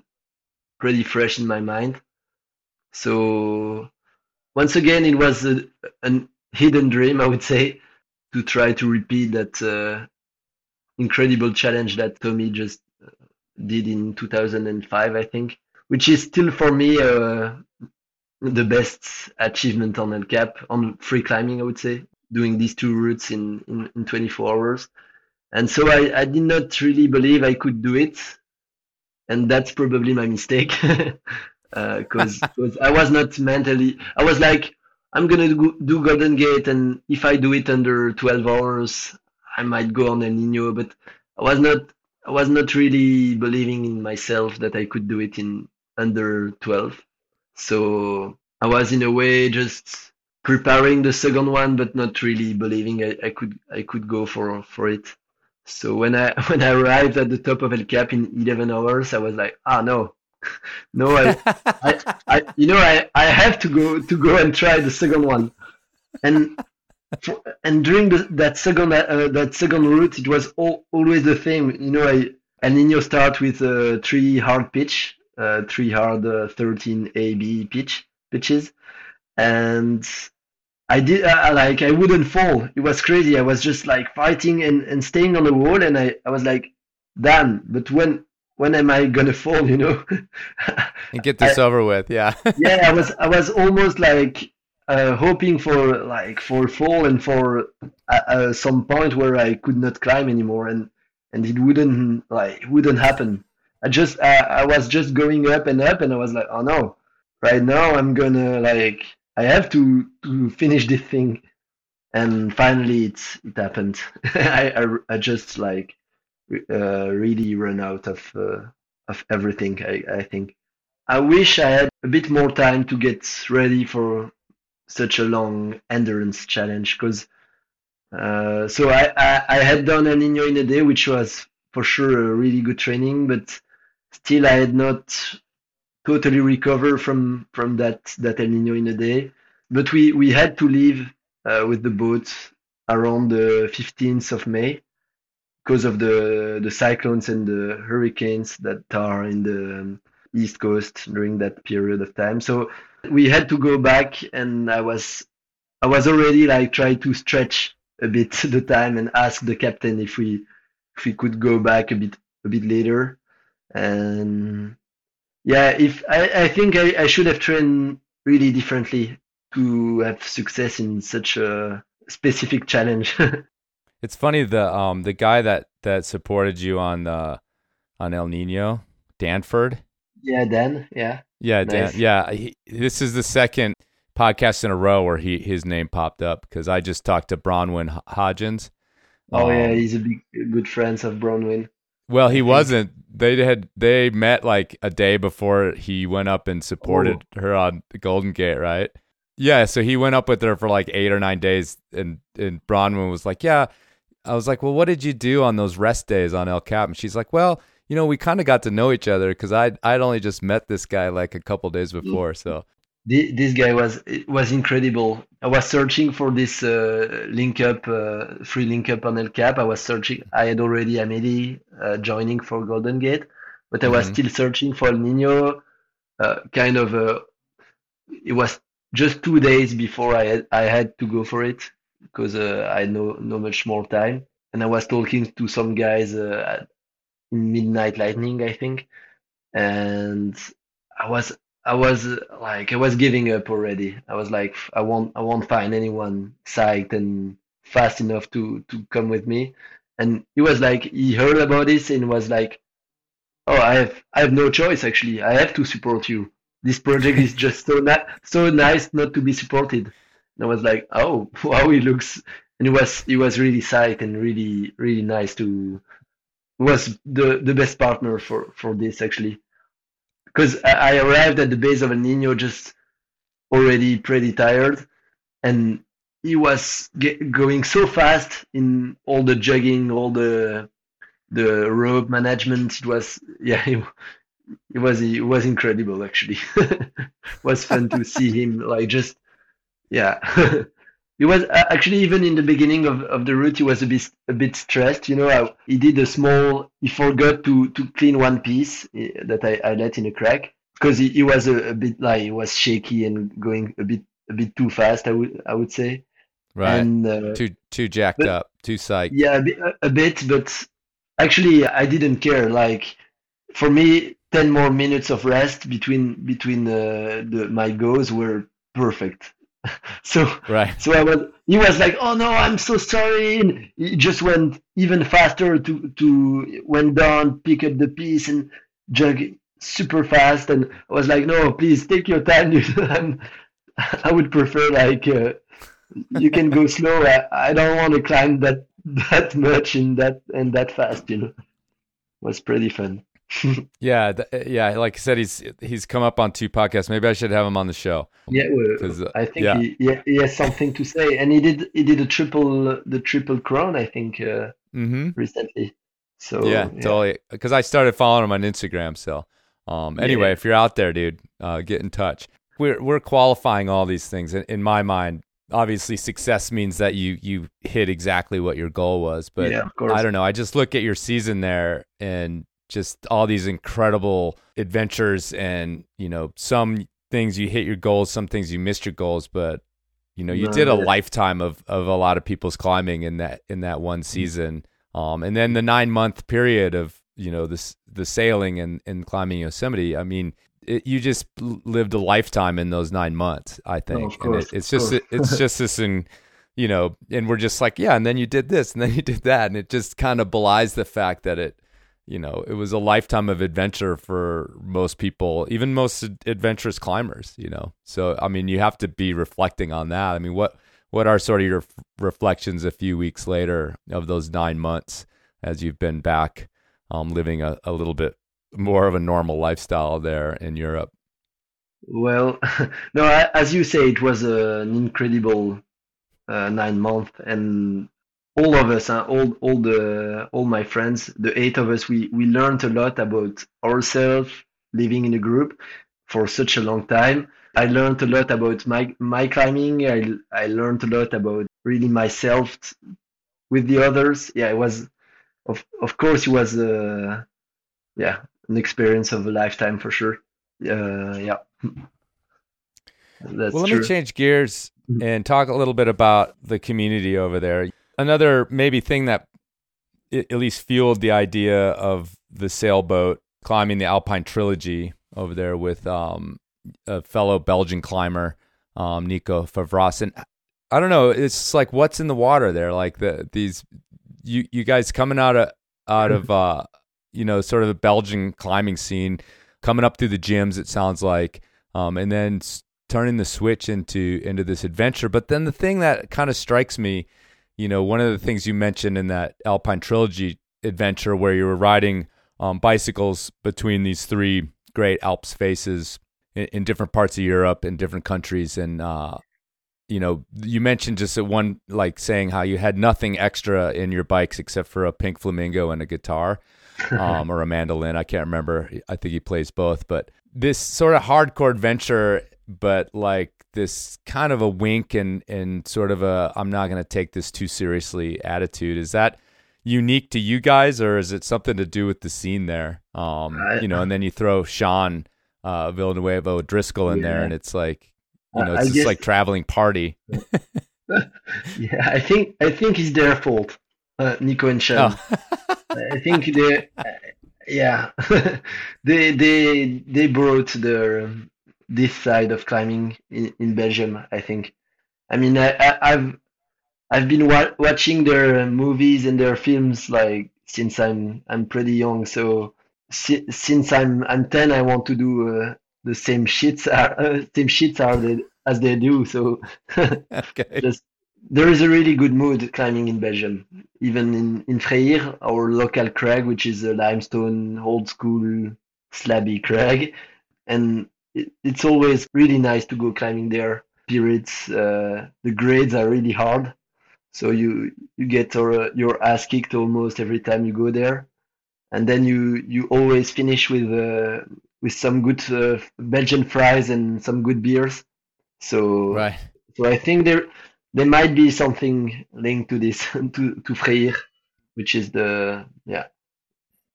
pretty fresh in my mind. So once again, it was a, hidden dream, I would say, to try to repeat that uh, incredible challenge that Tommy just uh, did in 2005, I think, which is still for me uh, the best achievement on El Cap on free climbing, I would say, doing these two routes in, in, in 24 hours. And so I, I did not really believe I could do it. And that's probably my mistake. because uh, I was not mentally. I was like, I'm gonna do, do Golden Gate, and if I do it under 12 hours, I might go on El Nino. But I was not. I was not really believing in myself that I could do it in under 12. So I was in a way just preparing the second one, but not really believing I, I could I could go for for it. So when I when I arrived at the top of El Cap in 11 hours, I was like, ah no, no, I, I, I, you know, I, I have to go to go and try the second one, and and during the, that second uh, that second route, it was all, always the same. You know, I and El Nino start with uh, three hard pitch, uh, three hard uh, 13 A B pitch pitches, and I did uh, like I wouldn't fall. It was crazy. I was just like fighting and, and staying on the wall, and I, I was like, damn. But when when am I gonna fall? You know, and get this I, over with. Yeah. yeah, I was I was almost like uh, hoping for like for fall and for uh, uh, some point where I could not climb anymore, and and it wouldn't like it wouldn't happen. I just I, I was just going up and up, and I was like, oh no, right now I'm gonna like I have to to finish this thing, and finally it it happened. I, I I just like really run out of uh, of everything. I I think I wish I had a bit more time to get ready for such a long endurance challenge because uh, so I, I, I had done El Nino in a day, which was for sure a really good training, but still I had not totally recovered from from that that El Nino in a day. But we we had to leave uh, with the boat around the 15th of May because of the the cyclones and the hurricanes that are in the um, east coast during that period of time. So we had to go back, and I was I was already like trying to stretch a bit the time and ask the captain if we if we could go back a bit a bit later. And yeah, if I, I think I, I should have trained really differently to have success in such a specific challenge. it's funny the um the guy that that supported you on the on El Nino, Danford. Yeah, Dan. Yeah. Yeah, Nice. Dan. Yeah, he, this is the second podcast in a row where he his name popped up because I just talked to Bronwyn H- Hodgins. Oh Um, yeah, he's a big good friend of Bronwyn. Well, he wasn't. They had they met like a day before he went up and supported her on Golden Gate, right? Yeah, so he went up with her for like eight or nine days, and and Bronwyn was like, "Yeah." I was like, "Well, what did you do on those rest days on El Cap?" And she's like, "Well, you know, we kind of got to know each other because I I'd only just met this guy like a couple days before, so." This guy was was incredible. I was searching for this uh, link up, uh, free link up on El Cap. I was searching. I had already Amelie uh, joining for Golden Gate, but I was Mhm. still searching for El Nino. Uh, kind of, uh, it was just two days before I had I had to go for it because uh, I know no much more time, and I was talking to some guys uh, at, Midnight Lightning, I think, and I was I was uh, like I was giving up already. I was like I won't I won't find anyone psyched and fast enough to to come with me. And he was like he heard about this and was like, "Oh, I have I have no choice actually. I have to support you. This project is just so ni- so nice not to be supported." I was like, "Oh, wow, he looks." And it was it was really psyched and really really nice to. Was the the best partner for for this actually because I I arrived at the base of El Nino just already pretty tired, and he was ge- going so fast in all the jogging, all the the rope management. It was yeah, it, it was it was incredible actually. it was fun to see him like just yeah. He was uh, actually even in the beginning of, of the route. He was a bit a bit stressed. You know, I, he did a small. He forgot to to clean one piece eh, that I, I let in a crack because he, he was a, a bit like he was shaky and going a bit a bit too fast. I would I would say. Right. And, uh, too too jacked but- up, too psyched. Yeah, a bit, a bit, but actually, I didn't care. Like for me, ten more minutes of rest between between uh, the my goals were perfect. so Right. so I was. He was like, "Oh no, I'm so sorry." And he just went even faster to to went down, pick up the piece, and jug super fast. And I was like, "No, please take your time. I'm, I would prefer like." Uh, you can go slow. I, I don't want to climb that that much in that and that fast. You know, was pretty fun. Yeah, th- yeah. Like I said, he's he's come up on two podcasts. Maybe I should have him on the show. Yeah, well, uh, I think yeah. he, he he has something to say, and he did he did a triple the triple crown. I think uh, Mm-hmm. recently. So yeah, totally. Because I started following him on Instagram. So, um, anyway, Yeah. if you're out there, dude, uh, get in touch. We're we're qualifying all these things in, in my mind. Obviously, success means that you you hit exactly what your goal was. But Yeah. I don't know. I just look at your season there and just all these incredible adventures, and you know, some things you hit your goals, some things you missed your goals, but you know, you No, did a lifetime of of a lot of people's climbing in that in that one season. Um, and then the nine month period of you know this the sailing and and climbing Yosemite. I mean, it, you just lived a lifetime in those nine months. I think, of and it, it's just course. it's just this in you know, and we're just like, yeah, and then you did this, and then you did that, and it just kind of belies the fact that it you know, it was a lifetime of adventure for most people, even most adventurous climbers, you know. So, I mean, you have to be reflecting on that. I mean, what what are sort of your reflections a few weeks later of those nine months as you've been back um, living a, a little bit more of a normal lifestyle there in Europe? Well, no, as you say, it was an incredible uh, nine months, and all of us, uh, all all the all my friends, the eight of us, we we learned a lot about ourselves living in a group for such a long time. I learned a lot about my my climbing. I I learned a lot about really myself with the others. Yeah, it was of of course it was uh, yeah an experience of a lifetime for sure. Uh, yeah. That's well, let true. me change gears mm-hmm. and talk a little bit about the community over there. Another maybe thing that at least fueled the idea of the sailboat climbing the Alpine Trilogy over there with um, a fellow Belgian climber, um, Nico Favresse. And I don't know, it's like what's in the water there? Like the these you you guys coming out of out of uh, you know sort of the Belgian climbing scene, coming up through the gyms. It sounds like, um, and then turning the switch into into this adventure. But then the thing that kind of strikes me, you know, one of the things you mentioned in that Alpine Trilogy adventure where you were riding um, bicycles between these three great Alps faces in, in, different parts of Europe in different countries, and uh, you know, you mentioned just at one like saying how you had nothing extra in your bikes except for a pink flamingo and a guitar. um, or a mandolin. I can't remember. I think he plays both. But this sort of hardcore adventure but like this kind of a wink and and sort of a I'm not going to take this too seriously attitude. Is that unique to you guys, or is it something to do with the scene there? Um, you know, and then you throw Sean uh, Villanueva O'Driscoll in yeah. there, and it's like you know, it's I just guess, like traveling party. yeah, I think I think it's their fault, uh, Nico and Sean. Oh. I think they, yeah, they they they brought their this side of climbing in, in Belgium. I think. I mean, I, have I've been wa- watching their movies and their films like since I'm I'm pretty young. So si- since I'm I'm ten, I want to do uh, the same shits are, uh, same shits are they, as they do. So okay. just there is a really good mood climbing in Belgium. Even in in Freyr, our local crag, which is a limestone old school slabby crag, and it, it's always really nice to go climbing there. Periods, uh, the grades are really hard, so you you get your, your ass kicked almost every time you go there, and then you you always finish with uh, with some good uh, Belgian fries and some good beers. So right. So I think there there might be something linked to this to to Freyr, which is the yeah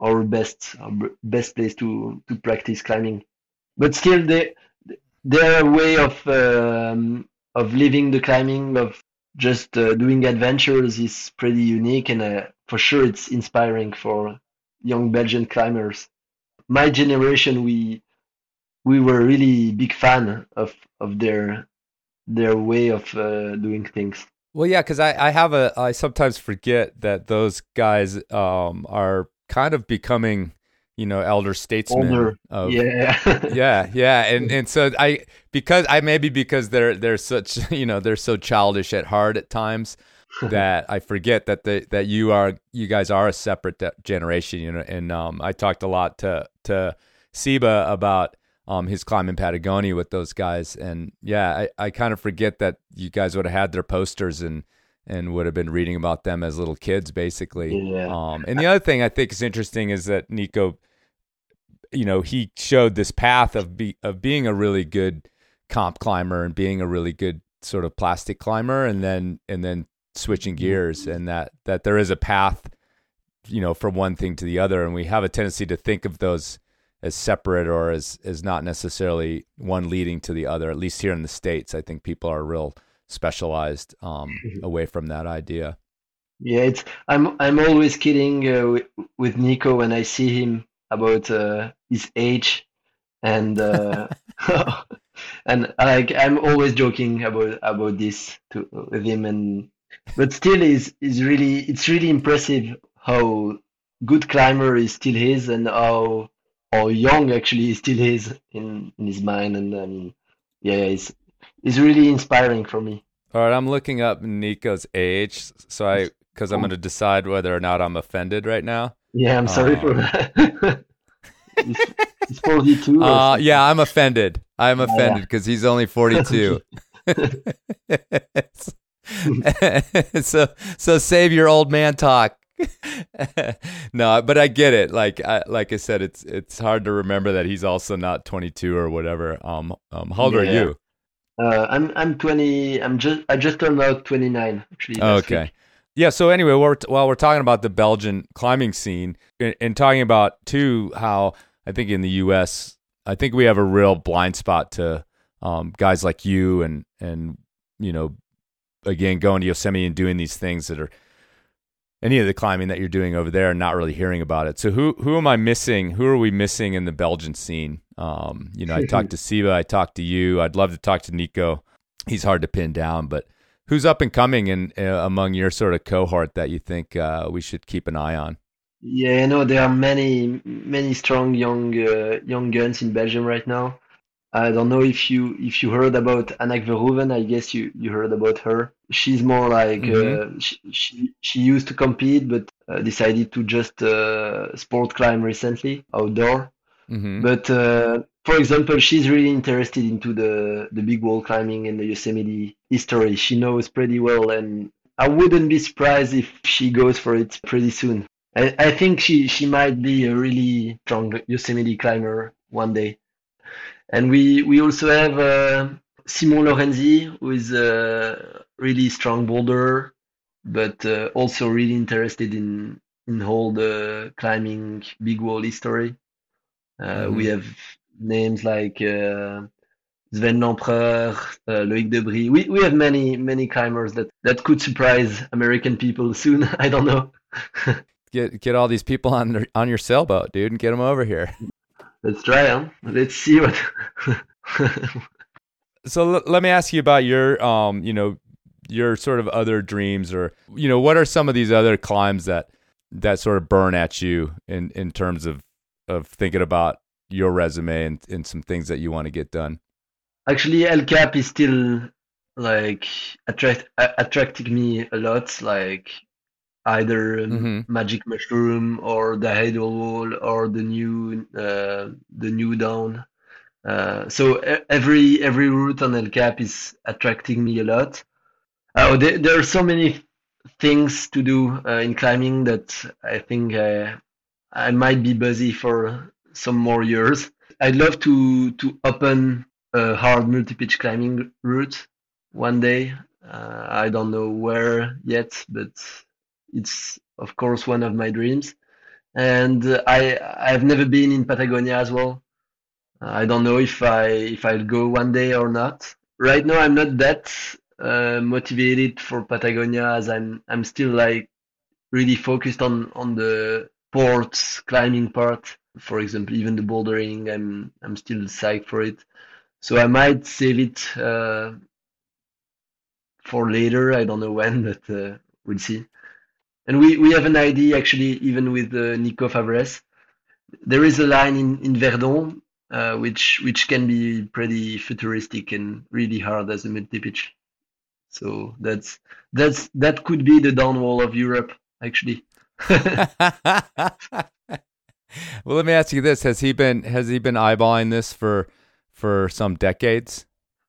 our best our best place to to practice climbing but still they, their way of um, of living the climbing of just uh, doing adventures is pretty unique and uh, for sure it's inspiring for young Belgian climbers. My generation, we we were really big fan of of their their way of uh, doing things. Well, yeah, because I, I have a I sometimes forget that those guys um, are kind of becoming you know elder statesmen Older. Of, yeah yeah yeah and and so i because i maybe because they're they're such you know they're so childish at heart at times that i forget that the that you are you guys are a separate generation you know and um i talked a lot to to Siebe about um his climb in Patagonia with those guys and yeah I, I kind of forget that you guys would have had their posters and and would have been reading about them as little kids, basically. Yeah. Um, and the other thing I think is interesting is that Nico you know, he showed this path of be, of being a really good comp climber and being a really good sort of plastic climber and then and then switching mm-hmm. gears and that that there is a path you know from one thing to the other and we have a tendency to think of those as separate or as as not necessarily one leading to the other at least here in the states i think people are real specialized um, mm-hmm. away from that idea yeah it's i'm i'm always kidding uh, with, with nico when i see him about uh, his age and uh, and like I'm always joking about about this to with him and but still is is really it's really impressive how good climber he still is and how how young actually he still is in, in his mind and um, yeah it's it's really inspiring for me. All right i'm looking up nico's age so i because i'm going to decide whether or not i'm offended right now yeah i'm sorry for that he's, he's 42 uh, yeah i'm offended i'm offended because he's only 42 so so save your old man talk no, but I get it. Like I like I said, it's it's hard to remember that he's also not 22 or whatever. Um, um how old yeah. are you? Uh, I'm I'm 20. I'm just I just turned out 29 actually. Okay. Week. Yeah. So anyway, we're while we're talking about the Belgian climbing scene and, and talking about too how I think in the U.S. I think we have a real blind spot to um, guys like you and and you know again going to Yosemite and doing these things that are any of the climbing that you're doing over there and not really hearing about it. So who who am I missing? Who are we missing in the Belgian scene? Um, you know, I talked to Siebe, I talked to you. I'd love to talk to Nico. He's hard to pin down, but who's up and coming in uh, among your sort of cohort that you think uh, we should keep an eye on? Yeah, you know there are many many strong young uh, young guns in Belgium right now. I don't know if you if you heard about Anak Verhoeven. I guess you you heard about her. She's more like mm-hmm. uh, she, she, she used to compete, but uh, decided to just uh, sport climb recently outdoor. Mm-hmm. But uh, for example, she's really interested into the the big wall climbing and the Yosemite history. She knows pretty well, and I wouldn't be surprised if she goes for it pretty soon. I, I think she she might be a really strong Yosemite climber one day. And we, we also have uh, Simon Lorenzi, who is a really strong boulder, but uh, also really interested in, in all the climbing big wall history. Uh, mm-hmm. We have names like uh, Sven Lempereur, uh, Loic Debris. We, we have many, many climbers that, that could surprise American people soon. I don't know. get get all these people on on your sailboat, dude, and get them over here. Let's try them. Let's see what. so l- let me ask you about your, um, you know, your sort of other dreams, or you know, what are some of these other climbs that that sort of burn at you in in terms of of thinking about your resume and, and some things that you want to get done? Actually, El Cap is still like attract attracting me a lot. Like either mm-hmm. Magic Mushroom or the Idol Wall or the new uh, the new Dawn. Uh, so every every route on El Cap is attracting me a lot. Uh, there, there, are so many things to do uh, in climbing that I think uh, I might be busy for some more years. I'd love to to open a hard multi-pitch climbing route one day. Uh, I don't know where yet, but it's of course one of my dreams. And I I've never been in Patagonia as well. I don't know if I if I'll go one day or not. Right now, I'm not that uh, motivated for Patagonia as I'm I'm still like really focused on on the ports climbing part. For example, even the bouldering, I'm I'm still psyched for it. So I might save it uh, for later. I don't know when, but uh, we'll see. And we, we have an idea actually, even with uh, Nico Favresse. There is a line in, in Verdon uh, which which can be pretty futuristic and really hard as a multi pitch. So that's that's that could be the Dawn Wall of Europe actually. well, let me ask you this: Has he been has he been eyeballing this for for some decades?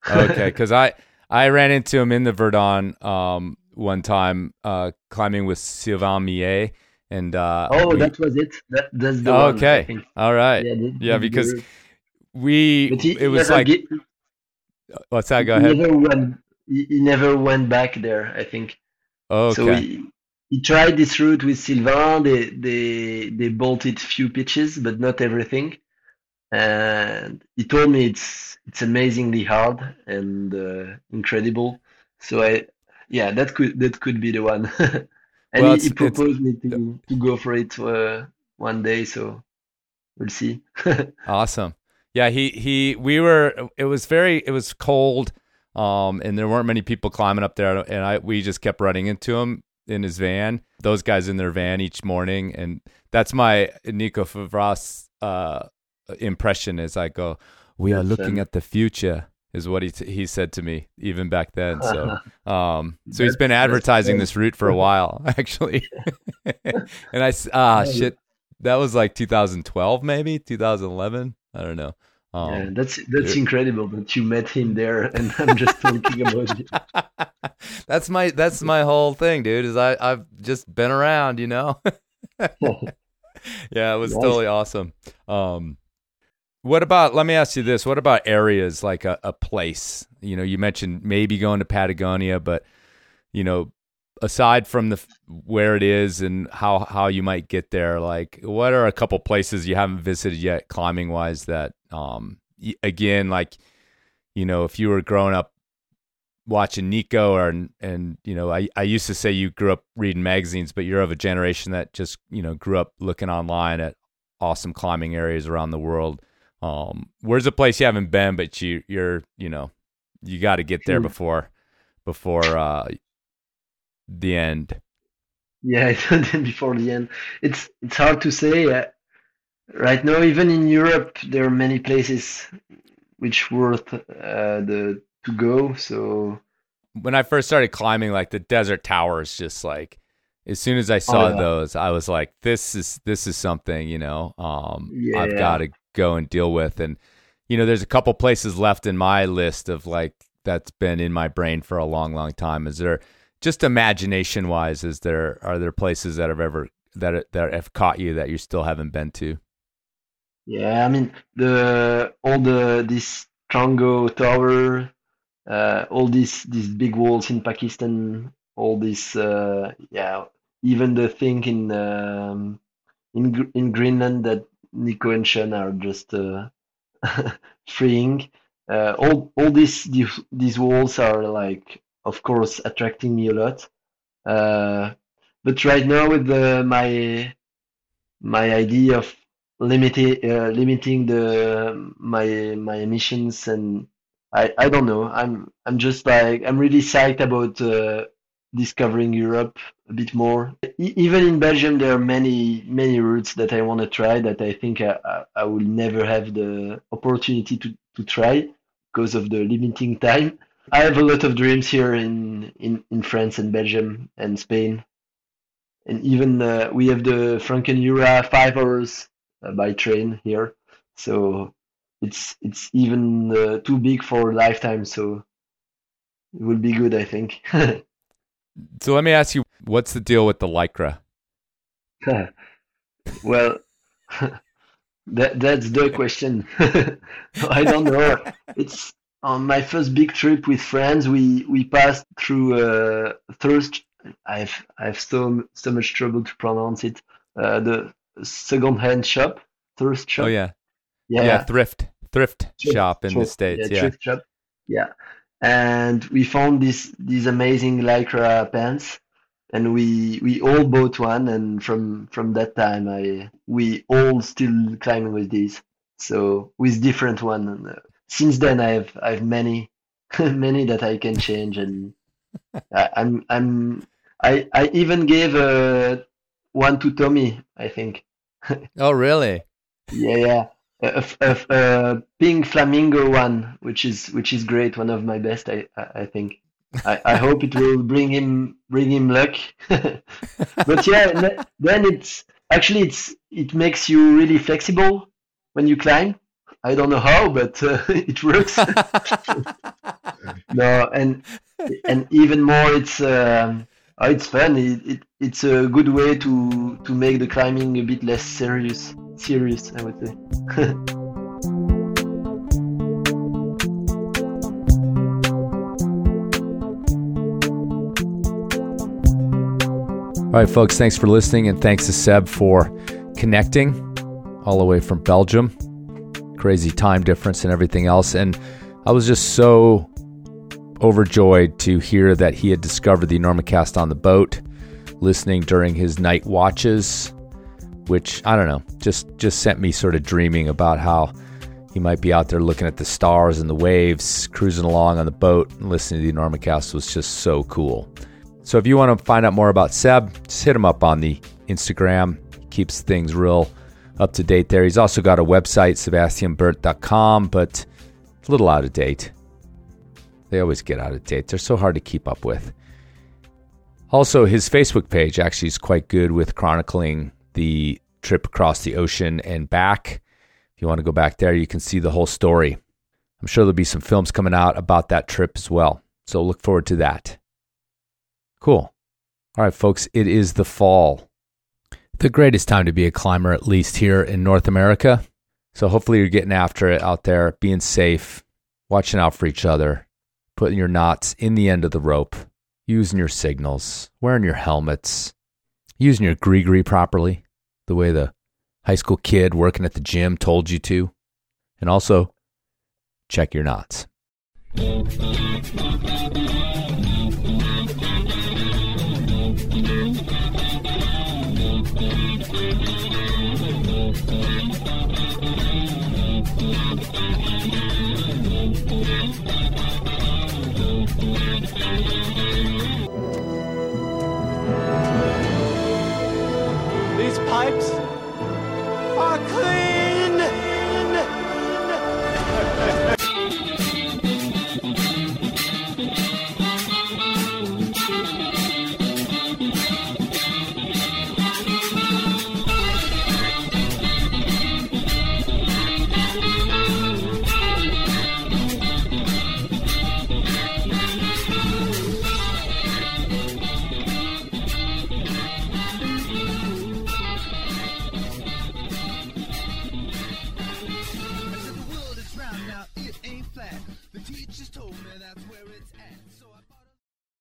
Okay, because I I ran into him in the Verdon um, one time uh, climbing with Sylvain Millet. And uh, oh, we, that was it. That, that's the okay. All right. Yeah, yeah because we he, it was like get, what's that? Go he ahead. Never went, he, never went back there. I think. okay. So he, he tried this route with Sylvain. They they they bolted few pitches, but not everything. And he told me it's it's amazingly hard and uh, incredible. So I yeah, that could that could be the one. and well, he, he, proposed me to to go for it uh, one day, so we'll see. awesome. Yeah, he he we were it was very it was cold um and there weren't many people climbing up there and I we just kept running into him in his van. Those guys in their van each morning, and that's my Nico Favresse uh, impression. As I go, we are looking at the future, is what he t- he said to me even back then. So, um, so he's been advertising this route for a while, actually. and I ah shit, that was like 2012, maybe 2011. I don't know. Um, yeah, that's that's incredible that you met him there, and I'm just talking about it. that's my that's my whole thing, dude. Is I I've just been around, you know. yeah, it was nice. totally awesome. Um, what about? Let me ask you this: What about areas like a, a place? You know, you mentioned maybe going to Patagonia, but you know, aside from the where it is and how how you might get there, like what are a couple places you haven't visited yet, climbing wise? That um, again, like you know, if you were growing up watching Nico or and you know, I I used to say you grew up reading magazines, but you're of a generation that just you know grew up looking online at awesome climbing areas around the world. Um, where's a place you haven't been, but you you're you know you got to get there before before uh, the end. Yeah, before the end. It's it's hard to say. Uh, right now, even in Europe, there are many places which worth uh, the to go. So when I first started climbing, like the desert towers, just like as soon as I saw oh, yeah. those, I was like, "This is this is something," you know. Um, yeah. I've got to go and deal with, and you know, there's a couple places left in my list of like that's been in my brain for a long, long time. Is there just imagination wise? Is there are there places that have ever that that have caught you that you still haven't been to? Yeah, I mean the all the this Trango Tower, uh, all these these big walls in Pakistan, all this uh, yeah, even the thing in um, in in Greenland that Nico and Sean are just uh, freeing. Uh, all all these, these these walls are like, of course, attracting me a lot. Uh, but right now, with the, my my idea of limiting uh, limiting the my my emissions and I I don't know. I'm I'm just like I'm really psyched about uh, discovering Europe a bit more. E- even in Belgium, there are many many routes that I want to try that I think I, I, I will never have the opportunity to, to try because of the limiting time. I have a lot of dreams here in, in, in France and Belgium and Spain. And even uh, we have the Frankenjura five hours uh, by train here. So it's it's even uh, too big for a lifetime. So it will be good, I think. so let me ask you, what's the deal with the lycra? well, that that's the question. I don't know. It's on my first big trip with friends. We we passed through uh, Thirst. I've I've so so much trouble to pronounce it. Uh, the second-hand shop, thrift shop. Oh yeah, yeah, yeah thrift thrift, thrift shop in the states. Yeah, yeah, thrift shop. Yeah, and we found this these amazing lycra pants, and we we all bought one, and from from that time, I we all still climbing with these. So with different one. And, uh, since then, I've I've many many that I can change, and I, I'm I'm I I even gave uh, one to Tommy, I think. oh, really? yeah, yeah. A, a, a, pink flamingo one, which is which is great, one of my best, I I, think. I, I hope it will bring him bring him luck. but yeah, then it's actually it's it makes you really flexible when you climb. I don't know how, but uh, it works. no, and and even more, it's um, oh, it's fun. It, it, it's a good way to to make the climbing a bit less serious. Serious, I would say. All right, folks, thanks for listening, and thanks to Seb for connecting all the way from Belgium. Crazy time difference and everything else. And I was just so overjoyed to hear that he had discovered the Enormocast on the boat, listening during his night watches, which I don't know, just just sent me sort of dreaming about how he might be out there looking at the stars and the waves, cruising along on the boat and listening to the Enormocast was just so cool. So if you want to find out more about Seb, just hit him up on the Instagram. Keeps things real up to date there. He's also got a website, sebastienberthe.com, but a little out of date. They always get out of date. They're so hard to keep up with. Also, his Facebook page actually is quite good with chronicling the trip across the ocean and back. If you want to go back there, you can see the whole story. I'm sure there'll be some films coming out about that trip as well. So look forward to that. Cool. All right, folks, it is the fall. The greatest time to be a climber, at least here in North America. So hopefully you're getting after it out there, being safe, watching out for each other, putting your knots in the end of the rope, using your signals, wearing your helmets, using your gree properly, the way the high school kid working at the gym told you to. And also, check your knots. are clean.